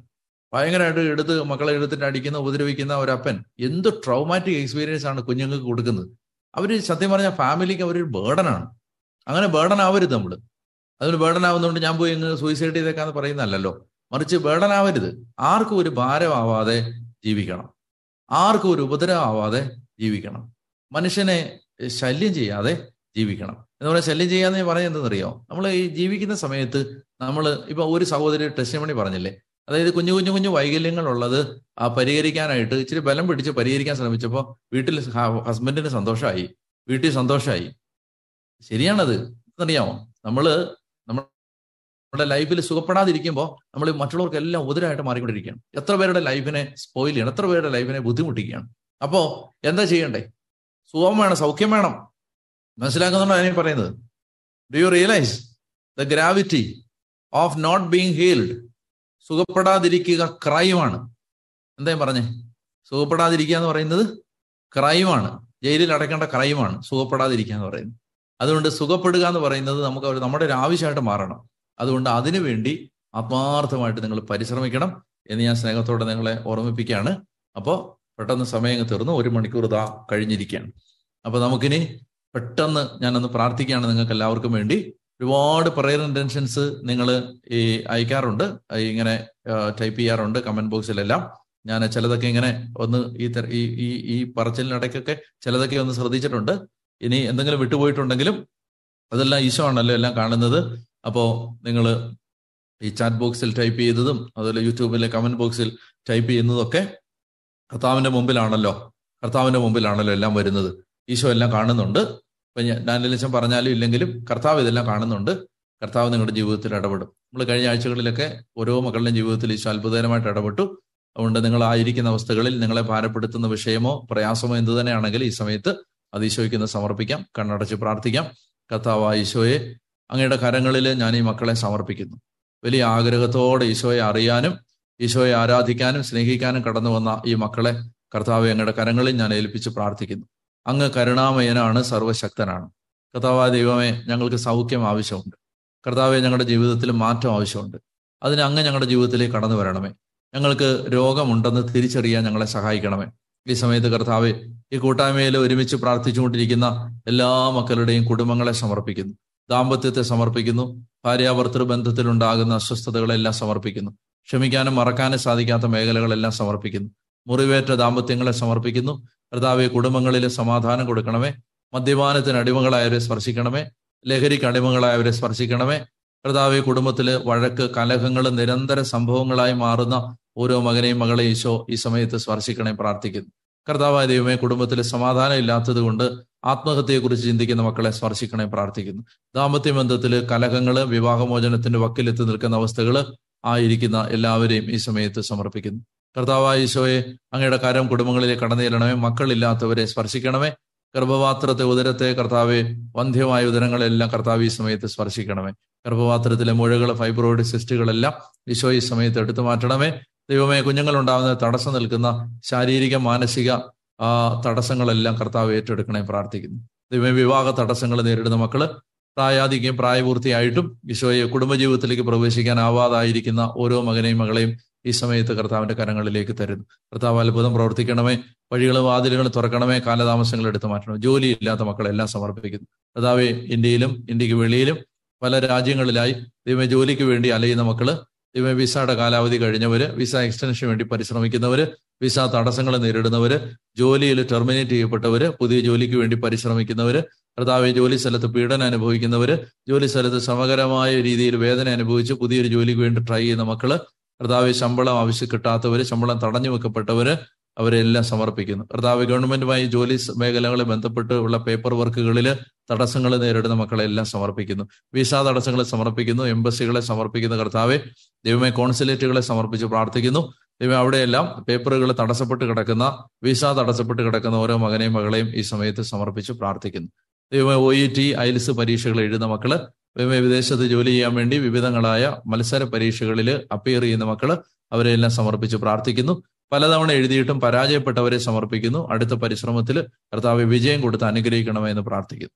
ഭയങ്കരമായിട്ട് എടുത്ത് മക്കളെ എടുത്തിട്ട് അടിക്കുന്ന ഉപദ്രവിക്കുന്ന ഒരു അപ്പൻ. എന്ത് ട്രോമാറ്റിക് എക്സ്പീരിയൻസ് ആണ് കുഞ്ഞുങ്ങൾക്ക് കൊടുക്കുന്നത്? അവർ സത്യം പറഞ്ഞാൽ ഫാമിലിക്ക് അവരൊരു ബേർഡനാണ് അങ്ങനെ ബേർഡൻ ആവരുത് നമ്മൾ അതൊരു ബേർഡൻ ആവുന്നതുകൊണ്ട് ഞാൻ പോയി ഇങ്ങ് സൂയിസൈഡ് ചെയ്തേക്കാന്ന് പറയുന്നതല്ലല്ലോ. മറിച്ച് ബേർഡൻ ആവരുത്. ആർക്കും ഒരു ഭാരമാവാതെ ജീവിക്കണം. ആർക്കും ഒരു ഉപദ്രവമാവാതെ ജീവിക്കണം. മനുഷ്യനെ ശല്യം ചെയ്യാതെ ജീവിക്കണം. എന്ന് പറഞ്ഞാൽ ശല്യം ചെയ്യാന്ന് ഞാൻ പറഞ്ഞത് എന്തെന്നറിയോ? നമ്മൾ ഈ ജീവിക്കുന്ന സമയത്ത് നമ്മൾ ഇപ്പൊ ഒരു സഹോദരി ടെസ്റ്റിമണി പറഞ്ഞില്ലേ? അതായത് കുഞ്ഞു കുഞ്ഞു കുഞ്ഞു വൈകല്യങ്ങളുള്ളത് ആ പരിഹരിക്കാനായിട്ട് ഇച്ചിരി ബലം പിടിച്ച് പരിഹരിക്കാൻ ശ്രമിച്ചപ്പോൾ വീട്ടിൽ ഹസ്ബൻഡിന് സന്തോഷമായി. വീട്ടിൽ സന്തോഷമായി. ശരിയാണത്. അറിയാമോ? നമ്മൾ നമ്മുടെ ലൈഫിൽ സുഖപ്പെടാതിരിക്കുമ്പോൾ നമ്മൾ മറ്റുള്ളവർക്ക് എല്ലാം ഉതിരായിട്ട് മാറിക്കൊണ്ടിരിക്കുകയാണ്. എത്ര പേരുടെ ലൈഫിനെ സ്പോയിൽ ചെയ്യണം? എത്ര പേരുടെ ലൈഫിനെ ബുദ്ധിമുട്ടിക്കുകയാണ്? അപ്പോൾ എന്താ ചെയ്യണ്ടേ? സുഖം വേണം സൗഖ്യം വേണം. മനസ്സിലാക്കുന്നുണ്ടോ അതിനെ പറയുന്നത്? Do you realize the gravity of not being healed സുഖപ്പെടാതിരിക്കുക ക്രൈമാണ് എന്താ പറഞ്ഞേ? സുഖപ്പെടാതിരിക്കുക എന്ന് പറയുന്നത് ക്രൈമാണ് ജയിലിൽ അടയ്ക്കേണ്ട ക്രൈമാണ് സുഖപ്പെടാതിരിക്കുക എന്ന് പറയുന്നത്. അതുകൊണ്ട് സുഖപ്പെടുക എന്ന് പറയുന്നത് നമുക്ക് നമ്മുടെ ഒരു ആവശ്യമായിട്ട് മാറണം. അതുകൊണ്ട് അതിനുവേണ്ടി ആത്മാർത്ഥമായിട്ട് നിങ്ങൾ പരിശ്രമിക്കണം എന്ന് ഞാൻ സ്നേഹത്തോടെ നിങ്ങളെ ഓർമ്മിപ്പിക്കുകയാണ്. അപ്പോൾ പെട്ടെന്ന് സമയം തീർന്നു. ഒരു മണിക്കൂർ ഇതാ കഴിഞ്ഞിരിക്കുകയാണ്. അപ്പോൾ നമുക്കിനി പെട്ടെന്ന് ഞാനൊന്ന് പ്രാർത്ഥിക്കുകയാണ് നിങ്ങൾക്ക് എല്ലാവർക്കും വേണ്ടി. ഒരുപാട് പ്രയർ ഇന്റൻഷൻസ് നിങ്ങൾ ഈ അയക്കാറുണ്ട്. ഇങ്ങനെ ടൈപ്പ് ചെയ്യാറുണ്ട് കമന്റ് ബോക്സിലെല്ലാം ഞാൻ ചിലതൊക്കെ ഇങ്ങനെ ഒന്ന് ഈ ഈ ഈ പറച്ചിലിനിടയ്ക്കൊക്കെ ചിലതൊക്കെ ഒന്ന് ശ്രദ്ധിച്ചിട്ടുണ്ട്. ഇനി എന്തെങ്കിലും വിട്ടുപോയിട്ടുണ്ടെങ്കിലും അതെല്ലാം ഈശോ ആണല്ലോ എല്ലാം കാണുന്നത്. അപ്പോൾ നിങ്ങൾ ഈ ചാറ്റ് ബോക്സിൽ ടൈപ്പ് ചെയ്തതും അതുപോലെ യൂട്യൂബിലെ കമന്റ് ബോക്സിൽ ടൈപ്പ് ചെയ്യുന്നതൊക്കെ കർത്താവിന്റെ മുമ്പിലാണല്ലോ. കർത്താവിന്റെ മുമ്പിലാണല്ലോ എല്ലാം വരുന്നത്. ഈശോ എല്ലാം കാണുന്നുണ്ട്. ഇപ്പൊ ഞാൻ ലക്ഷം പറഞ്ഞാലും ഇല്ലെങ്കിലും കർത്താവ് ഇതെല്ലാം കാണുന്നുണ്ട്. കർത്താവ് നിങ്ങളുടെ ജീവിതത്തിൽ ഇടപെടും. നമ്മൾ കഴിഞ്ഞ ആഴ്ചകളിലൊക്കെ ഓരോ മക്കളുടെയും ജീവിതത്തിൽ ഈശോ അത്ഭുതകരമായിട്ട് ഇടപെട്ടു. അതുകൊണ്ട് നിങ്ങൾ ആയിരിക്കുന്ന അവസ്ഥകളിൽ നിങ്ങളെ ഭാരപ്പെടുത്തുന്ന വിഷയമോ പ്രയാസമോ എന്ത് തന്നെയാണെങ്കിൽ ഈ സമയത്ത് അത് ഈശോയ്ക്ക് സമർപ്പിക്കാം. കണ്ണടച്ച് പ്രാർത്ഥിക്കാം. കർത്താവ് ഈശോയെ അങ്ങയുടെ കരങ്ങളിൽ ഞാൻ ഈ മക്കളെ സമർപ്പിക്കുന്നു. വലിയ ആഗ്രഹത്തോടെ ഈശോയെ അറിയാനും ഈശോയെ ആരാധിക്കാനും സ്നേഹിക്കാനും കടന്നു വന്ന ഈ മക്കളെ കർത്താവ് അങ്ങയുടെ കരങ്ങളിൽ ഞാൻ ഏൽപ്പിച്ച് പ്രാർത്ഥിക്കുന്നു. അങ്ങ് കരുണാമയനാണ് സർവശക്തനാണ്. കർത്താവ് ദൈവമേ ഞങ്ങൾക്ക് സൗഖ്യം ആവശ്യമുണ്ട്. കർത്താവെ ഞങ്ങളുടെ ജീവിതത്തിൽ മാറ്റം ആവശ്യമുണ്ട്. അതിന് അങ്ങ് ഞങ്ങളുടെ ജീവിതത്തിലേക്ക് കടന്നു വരണമേ. ഞങ്ങൾക്ക് രോഗമുണ്ടെന്ന് തിരിച്ചറിയാൻ ഞങ്ങളെ സഹായിക്കണമേ. ഈ സമയത്ത് കർത്താവെ ഈ കൂട്ടായ്മയിൽ ഒരുമിച്ച് പ്രാർത്ഥിച്ചുകൊണ്ടിരിക്കുന്ന എല്ലാ മക്കളുടെയും കുടുംബങ്ങളെ സമർപ്പിക്കുന്നു. ദാമ്പത്യത്തെ സമർപ്പിക്കുന്നു. ഭാര്യാഭർത്തൃ ബന്ധത്തിലുണ്ടാകുന്ന അസ്വസ്ഥതകളെല്ലാം സമർപ്പിക്കുന്നു. ക്ഷമിക്കാനും മറക്കാനും സാധിക്കാത്ത മേഖലകളെല്ലാം സമർപ്പിക്കുന്നു. മുറിവേറ്റ ദാമ്പത്യങ്ങളെ സമർപ്പിക്കുന്നു. കർത്താവെ കുടുംബങ്ങളിൽ സമാധാനം കൊടുക്കണമേ. മദ്യപാനത്തിന് അടിമകളായവരെ സ്പർശിക്കണമേ. ലഹരിക്ക് അടിമകളായവരെ സ്പർശിക്കണമേ. കർത്താവെ കുടുംബത്തിൽ വഴക്ക് കലഹങ്ങൾ നിരന്തര സംഭവങ്ങളായി മാറുന്ന ഓരോ മകനെയും മകളെയും ഈശോ ഈ സമയത്ത് സ്പർശിക്കണേ പ്രാർത്ഥിക്കുന്നു. കർത്താവായ ദൈവമേ കുടുംബത്തിൽ സമാധാനം ഇല്ലാത്തത് കൊണ്ട് ആത്മഹത്യയെക്കുറിച്ച് ചിന്തിക്കുന്ന മക്കളെ സ്പർശിക്കണേ പ്രാർത്ഥിക്കുന്നു. ദാമ്പത്യ ബന്ധത്തിൽ കലഹങ്ങൾ വിവാഹമോചനത്തിന്റെ വക്കിലെത്തി നിൽക്കുന്ന അവസ്ഥകൾ ആയിരിക്കുന്ന എല്ലാവരെയും ഈ സമയത്ത് സമർപ്പിക്കുന്നു. കർത്താവായ ഈശോയെ അങ്ങയുടെ കരം കുടുംബങ്ങളിലേക്ക് കടന്നു മക്കളില്ലാത്തവരെ സ്പർശിക്കണമേ. ഗർഭപാത്രത്തെ ഉദരത്തെ കർത്താവെ വന്ധ്യമായ ഉദരങ്ങളെല്ലാം കർത്താവ് ഈ സമയത്ത് സ്പർശിക്കണമേ. ഗർഭപാത്രത്തിലെ മുഴകൾ ഫൈബ്രോയിഡ് സിസ്റ്റുകളെല്ലാം ഈശോ ഈ സമയത്ത് എടുത്തു മാറ്റണമേ. ദൈവമേ കുഞ്ഞുങ്ങളുണ്ടാകുന്ന തടസ്സം നിൽക്കുന്ന ശാരീരിക മാനസിക ആ തടസ്സങ്ങളെല്ലാം കർത്താവ് ഏറ്റെടുക്കണേ പ്രാർത്ഥിക്കുന്നു. ദൈവം വിവാഹ തടസ്സങ്ങൾ നേരിടുന്ന മക്കൾ പ്രായാധികം പ്രായപൂർത്തിയായിട്ടും ഈശോയെ കുടുംബജീവിതത്തിലേക്ക് പ്രവേശിക്കാനാവാതായിരിക്കുന്ന ഓരോ മകനെയും മകളെയും ഈ സമയത്ത് കർത്താവിന്റെ കരങ്ങളിലേക്ക് തരുന്നു. കർത്താവ് അത്ഭുതം പ്രവർത്തിക്കണമേ വഴികളും വാതിലുകൾ തുറക്കണമേ കാലതാമസങ്ങൾ എടുത്തു മാറ്റണം. ജോലിയില്ലാത്ത മക്കളെല്ലാം സമർപ്പിക്കുന്നു. കർത്താവെ ഇന്ത്യയിലും ഇന്ത്യയ്ക്ക് വെളിയിലും പല രാജ്യങ്ങളിലായി ദൈവം ജോലിക്ക് വേണ്ടി അലയുന്ന മക്കൾ ദൈവം വിസയുടെ കാലാവധി കഴിഞ്ഞവർ വിസ എക്സ്റ്റൻഷന് വേണ്ടി പരിശ്രമിക്കുന്നവർ വിസ തടസ്സങ്ങൾ നേരിടുന്നവർ ജോലിയിൽ ടെർമിനേറ്റ് ചെയ്യപ്പെട്ടവർ പുതിയ ജോലിക്ക് വേണ്ടി പരിശ്രമിക്കുന്നവർ കർത്താവ് ജോലി സ്ഥലത്ത് പീഡനം അനുഭവിക്കുന്നവർ ജോലി സ്ഥലത്ത് സമകരമായ രീതിയിൽ വേദന അനുഭവിച്ച് പുതിയൊരു ജോലിക്ക് വേണ്ടി ട്രൈ ചെയ്യുന്ന മക്കൾ കർത്താവ് ശമ്പളം ആവശ്യം കിട്ടാത്തവർ ശമ്പളം തടഞ്ഞു വെക്കപ്പെട്ടവര് അവരെല്ലാം സമർപ്പിക്കുന്നു. കർത്താവ് ഗവൺമെന്റുമായി ജോലി മേഖലകളെ ബന്ധപ്പെട്ട് ഉള്ള പേപ്പർ വർക്കുകളിൽ തടസ്സങ്ങൾ നേരിടുന്ന മക്കളെ എല്ലാം സമർപ്പിക്കുന്നു. വിസ തടസ്സങ്ങളെ സമർപ്പിക്കുന്നു എംബസികളെ സമർപ്പിക്കുന്ന കർത്താവെ. ദൈവമേ കോൺസുലേറ്റുകളെ സമർപ്പിച്ച് പ്രാർത്ഥിക്കുന്നു. ദൈവം അവിടെയെല്ലാം പേപ്പറുകൾ തടസ്സപ്പെട്ട് കിടക്കുന്ന വിസ തടസ്സപ്പെട്ട് കിടക്കുന്ന ഓരോ മകനെയും മകളെയും ഈ സമയത്ത് സമർപ്പിച്ച് പ്രാർത്ഥിക്കുന്നു. ദൈവമേ ഒ ഇ ടി ഐൽസ് പരീക്ഷകൾ എഴുതുന്ന മക്കൾ ദൈവമേ വിദേശത്ത് ജോലി ചെയ്യാൻ വേണ്ടി വിവിധങ്ങളായ മത്സര പരീക്ഷകളിൽ അപ്പിയർ ചെയ്യുന്ന മക്കൾ അവരെല്ലാം സമർപ്പിച്ച് പ്രാർത്ഥിക്കുന്നു. പലതവണ എഴുതിയിട്ടും പരാജയപ്പെട്ടവരെ സമർപ്പിക്കുന്നു. അടുത്ത പരിശ്രമത്തിൽ കർത്താവെ വിജയം കൊടുത്ത് അനുഗ്രഹിക്കണമെന്ന് പ്രാർത്ഥിക്കുന്നു.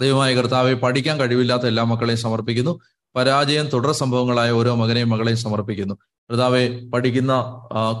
ദൈവമായ കർത്താവെ പഠിക്കാൻ കഴിവില്ലാത്ത എല്ലാ മക്കളെയും സമർപ്പിക്കുന്നു. പരാജയം തുടർ സംഭവങ്ങളായ ഓരോ മകനെയും മകളെയും സമർപ്പിക്കുന്നു. കർത്താവെ പഠിക്കുന്ന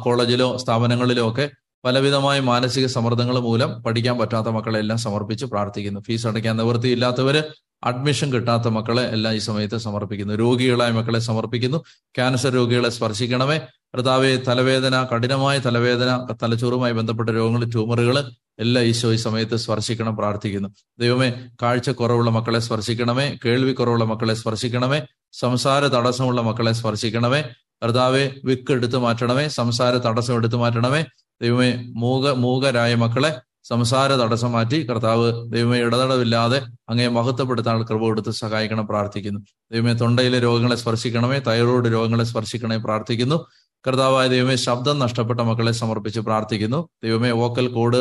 കോളേജിലോ സ്ഥാപനങ്ങളിലോ ഒക്കെ പലവിധമായ മാനസിക സമ്മർദ്ദങ്ങൾ മൂലം പഠിക്കാൻ പറ്റാത്ത മക്കളെ എല്ലാം സമർപ്പിച്ച് പ്രാർത്ഥിക്കുന്നു. ഫീസ് അടയ്ക്കാൻ നിവൃത്തിയില്ലാത്തവര് അഡ്മിഷൻ കിട്ടാത്ത മക്കളെ എല്ലാം ഈ സമയത്ത് സമർപ്പിക്കുന്നു. രോഗികളായ മക്കളെ സമർപ്പിക്കുന്നു. ക്യാൻസർ രോഗികളെ സ്പർശിക്കണമേ. കർത്താവെ തലവേദന കഠിനമായ തലവേദന തലച്ചോറുമായി ബന്ധപ്പെട്ട രോഗങ്ങൾ ട്യൂമറുകൾ എല്ലാം ഈശോ ഈ സമയത്ത് സ്പർശിക്കണം പ്രാർത്ഥിക്കുന്നു. ദൈവമേ കാഴ്ച കുറവുള്ള മക്കളെ സ്പർശിക്കണമേ കേൾവി കുറവുള്ള മക്കളെ സ്പർശിക്കണമേ സംസാര തടസ്സമുള്ള മക്കളെ സ്പർശിക്കണമേ. കർത്താവെ വിക്ക് എടുത്തു മാറ്റണമേ സംസാര തടസ്സം എടുത്തു മാറ്റണമേ. ദൈവമേ മൂക മൂകരായ മക്കളെ സംസാര തടസ്സം മാറ്റി കർത്താവ് ദൈവമേ ഇടതടവില്ലാതെ അങ്ങയെ മഹത്വപ്പെടുത്താൻ കൃപ കൊടുത്ത് സഹായിക്കണം പ്രാർത്ഥിക്കുന്നു. ദൈവമേ തൊണ്ടയിലെ രോഗങ്ങളെ സ്പർശിക്കണമേ തൈറോയ്ഡ് രോഗങ്ങളെ സ്പർശിക്കണമേ പ്രാർത്ഥിക്കുന്നു. കർത്താവായ ദൈവമേ ശബ്ദം നഷ്ടപ്പെട്ട മക്കളെ സമർപ്പിച്ച് പ്രാർത്ഥിക്കുന്നു. ദൈവമേ വോക്കൽ കോഡ്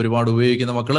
ഒരുപാട് ഉപയോഗിക്കുന്ന മക്കൾ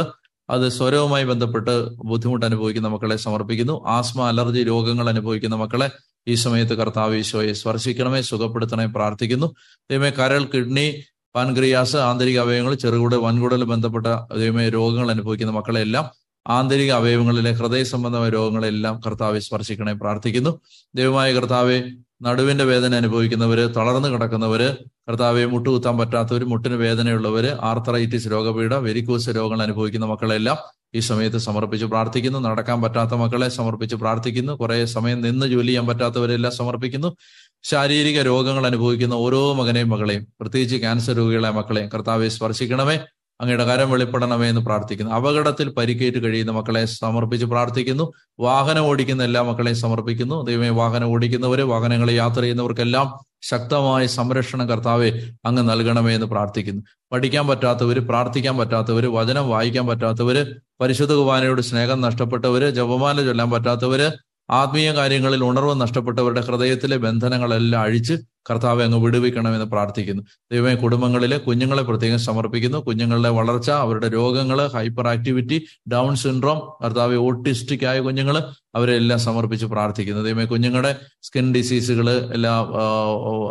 അത് സ്വരവുമായി ബന്ധപ്പെട്ട് ബുദ്ധിമുട്ട് അനുഭവിക്കുന്ന മക്കളെ സമർപ്പിക്കുന്നു. ആസ്മ അലർജി രോഗങ്ങൾ അനുഭവിക്കുന്ന മക്കളെ ഈ സമയത്ത് കർത്താവ് ഈശോയെ സ്പർശിക്കണമേ സുഖപ്പെടുത്തണമേ പ്രാർത്ഥിക്കുന്നു. ദൈവമേ കരൾ കിഡ്നി പാൻക്രിയാസ് ആന്തരിക അവയവങ്ങൾ ചെറുകുടൽ വൻകുടൽ ബന്ധപ്പെട്ട ദൈവമേ രോഗങ്ങൾ അനുഭവിക്കുന്ന മക്കളെല്ലാം ആന്തരിക അവയവങ്ങളിലെ ഹൃദയ സംബന്ധമായ രോഗങ്ങളെല്ലാം കർത്താവെ സ്പർശിക്കണേ പ്രാർത്ഥിക്കുന്നു. ദൈവമായ കർത്താവെ നടുവിന്റെ വേദന അനുഭവിക്കുന്നവര് തളർന്നു കിടക്കുന്നവര് കർത്താവെ മുട്ടുകുത്താൻ പറ്റാത്തവര് മുട്ടിന് വേദനയുള്ളവര് ആർത്തറൈറ്റിസ് രോഗപീഠ വെരിക്കൂസ് രോഗങ്ങൾ അനുഭവിക്കുന്ന മക്കളെല്ലാം ഈ സമയത്ത് സമർപ്പിച്ച് പ്രാർത്ഥിക്കുന്നു. നടക്കാൻ പറ്റാത്ത മക്കളെ സമർപ്പിച്ച് പ്രാർത്ഥിക്കുന്നു. കുറെ സമയം നിന്ന് ജോലി ചെയ്യാൻ പറ്റാത്തവരെല്ലാം സമർപ്പിക്കുന്നു. ശാരീരിക രോഗങ്ങൾ അനുഭവിക്കുന്ന ഓരോ മകനെയും മകളെയും പ്രത്യേകിച്ച് ക്യാൻസർ രോഗികളെ മക്കളെയും കർത്താവെ സ്പർശിക്കണമേ അങ്ങയുടെ കരം വെളിപ്പെടണമേ എന്ന് പ്രാർത്ഥിക്കുന്നു. അപകടത്തിൽ പരിക്കേറ്റ് കഴിയുന്ന മക്കളെ സമർപ്പിച്ച് പ്രാർത്ഥിക്കുന്നു. വാഹനം ഓടിക്കുന്ന എല്ലാ മക്കളെയും സമർപ്പിക്കുന്നു. ദൈവമേ വാഹനം ഓടിക്കുന്നവര് വാഹനങ്ങളെ യാത്ര ചെയ്യുന്നവർക്കെല്ലാം ശക്തമായ സംരക്ഷണം കർത്താവെ അങ്ങ് നൽകണമേ എന്ന് പ്രാർത്ഥിക്കുന്നു. പഠിക്കാൻ പറ്റാത്തവര് പ്രാർത്ഥിക്കാൻ പറ്റാത്തവര് വചനം വായിക്കാൻ പറ്റാത്തവര് പരിശുദ്ധ കുമാരയോട് സ്നേഹം നഷ്ടപ്പെട്ടവര് ജപമാല ചൊല്ലാൻ പറ്റാത്തവര് ആത്മീയ കാര്യങ്ങളിൽ ഉണർവ് നഷ്ടപ്പെട്ടവരുടെ ഹൃദയത്തിലെ ബന്ധനങ്ങളെല്ലാം അഴിച്ച് കർത്താവെ അങ്ങ് വിടുവിക്കണമെന്ന് പ്രാർത്ഥിക്കുന്നു. ദൈവമേ കുടുംബങ്ങളിലെ കുഞ്ഞുങ്ങളെ പ്രത്യേകം സമർപ്പിക്കുന്നു. കുഞ്ഞുങ്ങളുടെ വളർച്ച അവരുടെ രോഗങ്ങൾ ഹൈപ്പർ ആക്ടിവിറ്റി ഡൗൺ സിൻഡ്രോം കർത്താവ് ഓട്ടിസ്റ്റിക് ആയ കുഞ്ഞുങ്ങൾ അവരെല്ലാം സമർപ്പിച്ച് പ്രാർത്ഥിക്കുന്നു. ദൈവമേ കുഞ്ഞുങ്ങളുടെ സ്കിൻ ഡിസീസുകൾ എല്ലാ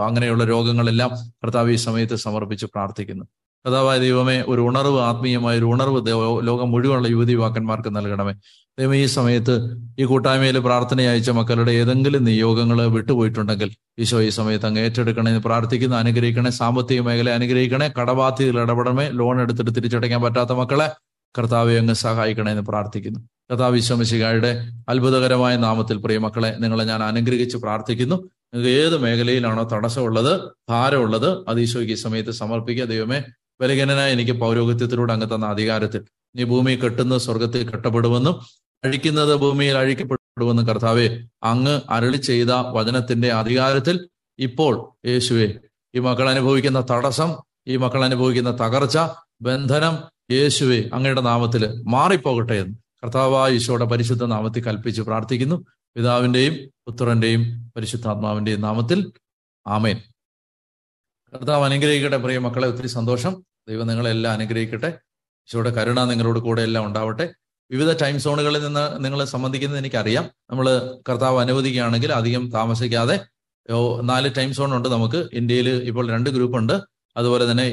അങ്ങനെയുള്ള രോഗങ്ങളെല്ലാം കർത്താവ് ഈ സമയത്ത് സമർപ്പിച്ച് പ്രാർത്ഥിക്കുന്നു. കഥാവായ ദൈവമേ ഒരു ഉണർവ് ആത്മീയമായ ഒരു ഉണർവ് ലോകം മുഴുവനുള്ള യുവതി യുവാക്കന്മാർക്ക് നൽകണമേ. ദൈവം ഈ സമയത്ത് ഈ കൂട്ടായ്മയിൽ പ്രാർത്ഥന അയച്ച മക്കളുടെ ഏതെങ്കിലും നിയോഗങ്ങൾ വിട്ടുപോയിട്ടുണ്ടെങ്കിൽ ഈശോ ഈ സമയത്ത് അങ്ങ് ഏറ്റെടുക്കണേ പ്രാർത്ഥിക്കുന്ന അനുഗ്രഹിക്കണേ സാമ്പത്തിക മേഖല അനുഗ്രഹിക്കണേ കടബാധ്യതയിൽ ഇടപെടണമേ ലോൺ എടുത്തിട്ട് തിരിച്ചടയ്ക്കാൻ പറ്റാത്ത മക്കളെ കർത്താവെ അങ്ങ് സഹായിക്കണേ എന്ന് പ്രാർത്ഥിക്കുന്നു. കർത്താവ് വിശ്വമിശികായുടെ അത്ഭുതകരമായ നാമത്തിൽ പ്രിയ മക്കളെ നിങ്ങളെ ഞാൻ അനുഗ്രഹിച്ച് പ്രാർത്ഥിക്കുന്നു. നിങ്ങൾക്ക് ഏത് മേഖലയിലാണോ തടസ്സമുള്ളത് ഭാരമുള്ളത് അത് ഈശോയ്ക്ക് ഈ സമയത്ത് സമർപ്പിക്കുക. ദൈവമേ ബലഹീനനായ എനിക്ക് പൗരോഹിത്യത്തിലൂടെ അങ്ങ് തന്ന അധികാരത്തിൽ. നീ ഭൂമി കെട്ടുന്ന സ്വർഗത്തിൽ കെട്ടപ്പെടുമെന്നും അഴിക്കുന്നത് ഭൂമിയിൽ അഴിക്കപ്പെടുമെന്ന് കർത്താവെ അങ്ങ് അരളി ചെയ്ത വചനത്തിന്റെ അധികാരത്തിൽ ഇപ്പോൾ യേശുവെ ഈ മക്കൾ അനുഭവിക്കുന്ന തടസ്സം ഈ മക്കൾ അനുഭവിക്കുന്ന തകർച്ച ബന്ധനം യേശുവെ അങ്ങയുടെ നാമത്തിൽ മാറിപ്പോകട്ടെ എന്ന് കർത്താവായ ഈശോയുടെ പരിശുദ്ധ നാമത്തിൽ കൽപ്പിച്ച് പ്രാർത്ഥിക്കുന്നു. പിതാവിന്റെയും പുത്രന്റെയും പരിശുദ്ധാത്മാവിന്റെയും നാമത്തിൽ ആമേൻ. കർത്താവ് അനുഗ്രഹിക്കട്ടെ പ്രിയ മക്കളെ ഒത്തിരി സന്തോഷം. ദൈവം നിങ്ങളെല്ലാം അനുഗ്രഹിക്കട്ടെ. ഈശോയുടെ കരുണ നിങ്ങളോട് കൂടെ എല്ലാം ഉണ്ടാവട്ടെ. വിവിധ ടൈം സോണുകളിൽ നിന്ന് നിങ്ങൾ സംബന്ധിക്കുന്നത് എനിക്കറിയാം. നമ്മൾ കർത്താവ് അനുവദിക്കുകയാണെങ്കിൽ അധികം താമസിക്കാതെ നാല് ടൈം സോൺ ഉണ്ട് നമുക്ക്. ഇന്ത്യയിൽ ഇപ്പോൾ രണ്ട് ഗ്രൂപ്പ് ഉണ്ട്. അതുപോലെ തന്നെ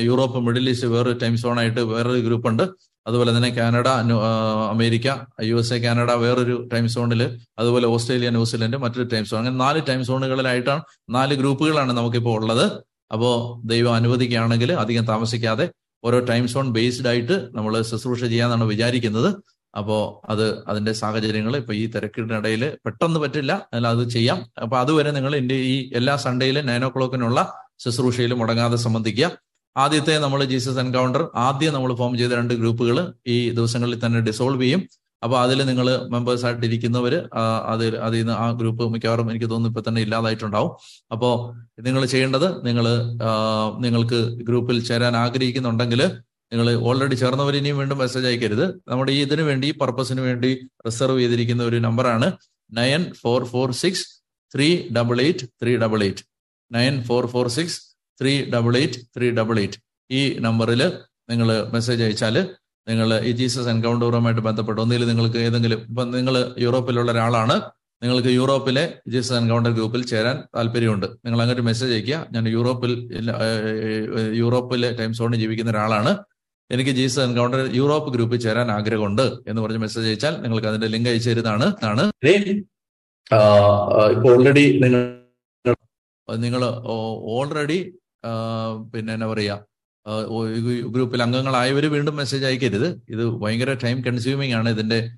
യൂറോപ്പ് മിഡിൽ ഈസ്റ്റ് വേറൊരു ടൈം സോൺ ആയിട്ട് വേറൊരു ഗ്രൂപ്പ് ഉണ്ട്. അതുപോലെ തന്നെ Canada America U S A Canada വേറൊരു ടൈം സോണിൽ അതുപോലെ ഓസ്ട്രേലിയ ന്യൂസിലൻഡ് മറ്റൊരു ടൈം സോൺ അങ്ങനെ നാല് ടൈം സോണുകളിലായിട്ടാണ് നാല് ഗ്രൂപ്പുകളാണ് നമുക്കിപ്പോൾ ഉള്ളത്. അപ്പോൾ ദൈവം അനുവദിക്കുകയാണെങ്കിൽ അധികം താമസിക്കാതെ ഓരോ ടൈം സോൺ ബേസ്ഡ് ആയിട്ട് നമ്മൾ ശുശ്രൂഷ ചെയ്യാന്നാണ് വിചാരിക്കുന്നത്. അപ്പോ അത് അതിന്റെ സാഹചര്യങ്ങൾ ഇപ്പൊ ഈ തിരക്കിനിടയിൽ പെട്ടെന്ന് പറ്റില്ല. എന്നാൽ അത് ചെയ്യാം. അപ്പൊ അതുവരെ നിങ്ങൾ എന്റെ ഈ എല്ലാ സൺഡേയിലും നയൻ ഓ ക്ലോക്കിനുള്ള ശുശ്രൂഷയിൽ മുടങ്ങാതെ സംബന്ധിക്കുക ആദ്യത്തെ നമ്മൾ ജീസസ് എൻകൗണ്ടർ ആദ്യം നമ്മൾ ഫോം ചെയ്ത രണ്ട് ഗ്രൂപ്പുകൾ ഈ ദിവസങ്ങളിൽ തന്നെ ഡിസോൾവ് ചെയ്യും. അപ്പൊ അതിൽ നിങ്ങൾ മെമ്പേഴ്സ് ആയിട്ട് ഇരിക്കുന്നവർ അതിൽ അതിൽ നിന്ന് ആ ഗ്രൂപ്പ് മിക്കവാറും എനിക്ക് തോന്നുന്നു ഇപ്പൊ തന്നെ ഇല്ലാതായിട്ടുണ്ടാവും. അപ്പോൾ നിങ്ങൾ ചെയ്യേണ്ടത് നിങ്ങൾ നിങ്ങൾക്ക് ഗ്രൂപ്പിൽ ചേരാൻ ആഗ്രഹിക്കുന്നുണ്ടെങ്കിൽ നിങ്ങൾ ഓൾറെഡി ചേർന്നവർ വീണ്ടും മെസ്സേജ് അയക്കരുത്. നമ്മുടെ ഈ ഇതിനു വേണ്ടി പർപ്പസിന് വേണ്ടി റിസർവ് ചെയ്തിരിക്കുന്ന ഒരു നമ്പറാണ് nine four four six three double eight three double eight. Nine four four six three double eight three double eight. ഈ നമ്പറിൽ നിങ്ങൾ മെസ്സേജ് അയച്ചാൽ നിങ്ങൾ ഈ ജീസസ് എൻകൗണ്ടറുമായിട്ട് ബന്ധപ്പെട്ട് ഒന്നിൽ നിങ്ങൾക്ക് ഏതെങ്കിലും ഇപ്പം നിങ്ങൾ യൂറോപ്പിലുള്ള ഒരാളാണ്. നിങ്ങൾക്ക് യൂറോപ്പിലെ ജീസസ് എൻകൗണ്ടർ ഗ്രൂപ്പിൽ ചേരാൻ താല്പര്യമുണ്ട്. നിങ്ങൾ അങ്ങോട്ട് മെസ്സേജ് അയക്കുക ഞാൻ യൂറോപ്പിൽ യൂറോപ്പിലെ ടൈം സോണിൽ ജീവിക്കുന്ന ഒരാളാണ്. എനിക്ക് ജീസസ് എൻകൗണ്ടർ യൂറോപ്പ് ഗ്രൂപ്പിൽ ചേരാൻ ആഗ്രഹമുണ്ട് എന്ന് പറഞ്ഞ് മെസ്സേജ് അയച്ചാൽ നിങ്ങൾക്ക് അതിന്റെ ലിങ്ക് അയച്ചു തരുന്നതാണ്. ആണ് ഇപ്പോൾ ഓൾറെഡി നിങ്ങൾ നിങ്ങൾ ഓൾറെഡി പിന്നെ എന്നാ പറയാ ഗ്രൂപ്പിൽ അംഗങ്ങളായവർ വീണ്ടും മെസ്സേജ് അയക്കരുത്. ഇത് ഭയങ്കര ടൈം കൺസ്യൂമിംഗ് ആണ് ഇതിന്റെ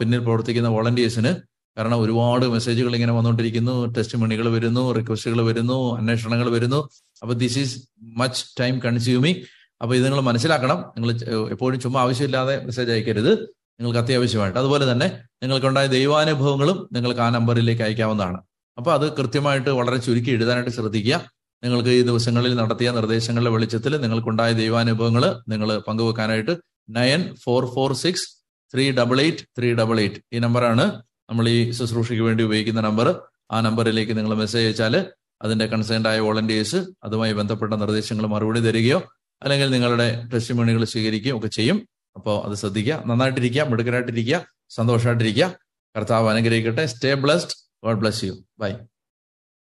പിന്നിൽ പ്രവർത്തിക്കുന്ന വോളണ്ടിയേഴ്സിന് കാരണം ഒരുപാട് മെസ്സേജുകൾ ഇങ്ങനെ വന്നുകൊണ്ടിരിക്കുന്നു. ടെസ്റ്റ് മണികൾ വരുന്നു റിക്വസ്റ്റുകൾ വരുന്നു അന്വേഷണങ്ങൾ വരുന്നു. അപ്പൊ this is much time consuming അപ്പൊ ഇത് നിങ്ങൾ മനസ്സിലാക്കണം. നിങ്ങൾ എപ്പോഴും ചുമ്മാ ആവശ്യമില്ലാതെ മെസ്സേജ് അയക്കരുത്. നിങ്ങൾക്ക് അത്യാവശ്യമായിട്ട്. അതുപോലെ തന്നെ നിങ്ങൾക്കുണ്ടായ ദൈവാനുഭവങ്ങളും നിങ്ങൾക്ക് ആ നമ്പറിലേക്ക് അയക്കാവുന്നതാണ്. അപ്പൊ അത് കൃത്യമായിട്ട് വളരെ ചുരുക്കി എഴുതാനായിട്ട് ശ്രദ്ധിക്കുക. നിങ്ങൾക്ക് ഈ ദിവസങ്ങളിൽ നടത്തിയ നിർദ്ദേശങ്ങളുടെ വെളിച്ചത്തിൽ നിങ്ങൾക്കുണ്ടായ ദൈവാനുഭവങ്ങൾ നിങ്ങൾ പങ്കുവെക്കാനായിട്ട് nine four four six three double eight three double eight ഈ നമ്പറാണ്. നമ്മൾ ഈ ശുശ്രൂഷയ്ക്ക് വേണ്ടി ഉപയോഗിക്കുന്ന നമ്പർ. ആ നമ്പറിലേക്ക് നിങ്ങൾ മെസ്സേജ് അയച്ചാൽ അതിന്റെ കൺസേൺഡ് ആയ വോളണ്ടിയേഴ്സ് അതുമായി ബന്ധപ്പെട്ട നിർദ്ദേശങ്ങൾ മറുപടി തരികയോ അല്ലെങ്കിൽ നിങ്ങളുടെ ടെസ്റ്റ് മണികൾ സ്വീകരിക്കുകയോ ഒക്കെ ചെയ്യും. അപ്പോൾ അത് ശ്രദ്ധിക്കുക. നന്നായിട്ടിരിക്കുക മിടുക്കനായിട്ടിരിക്കുക സന്തോഷമായിട്ടിരിക്കുക കർത്താവ് അനുഗ്രഹിക്കട്ടെ. Stay blessed God bless you bye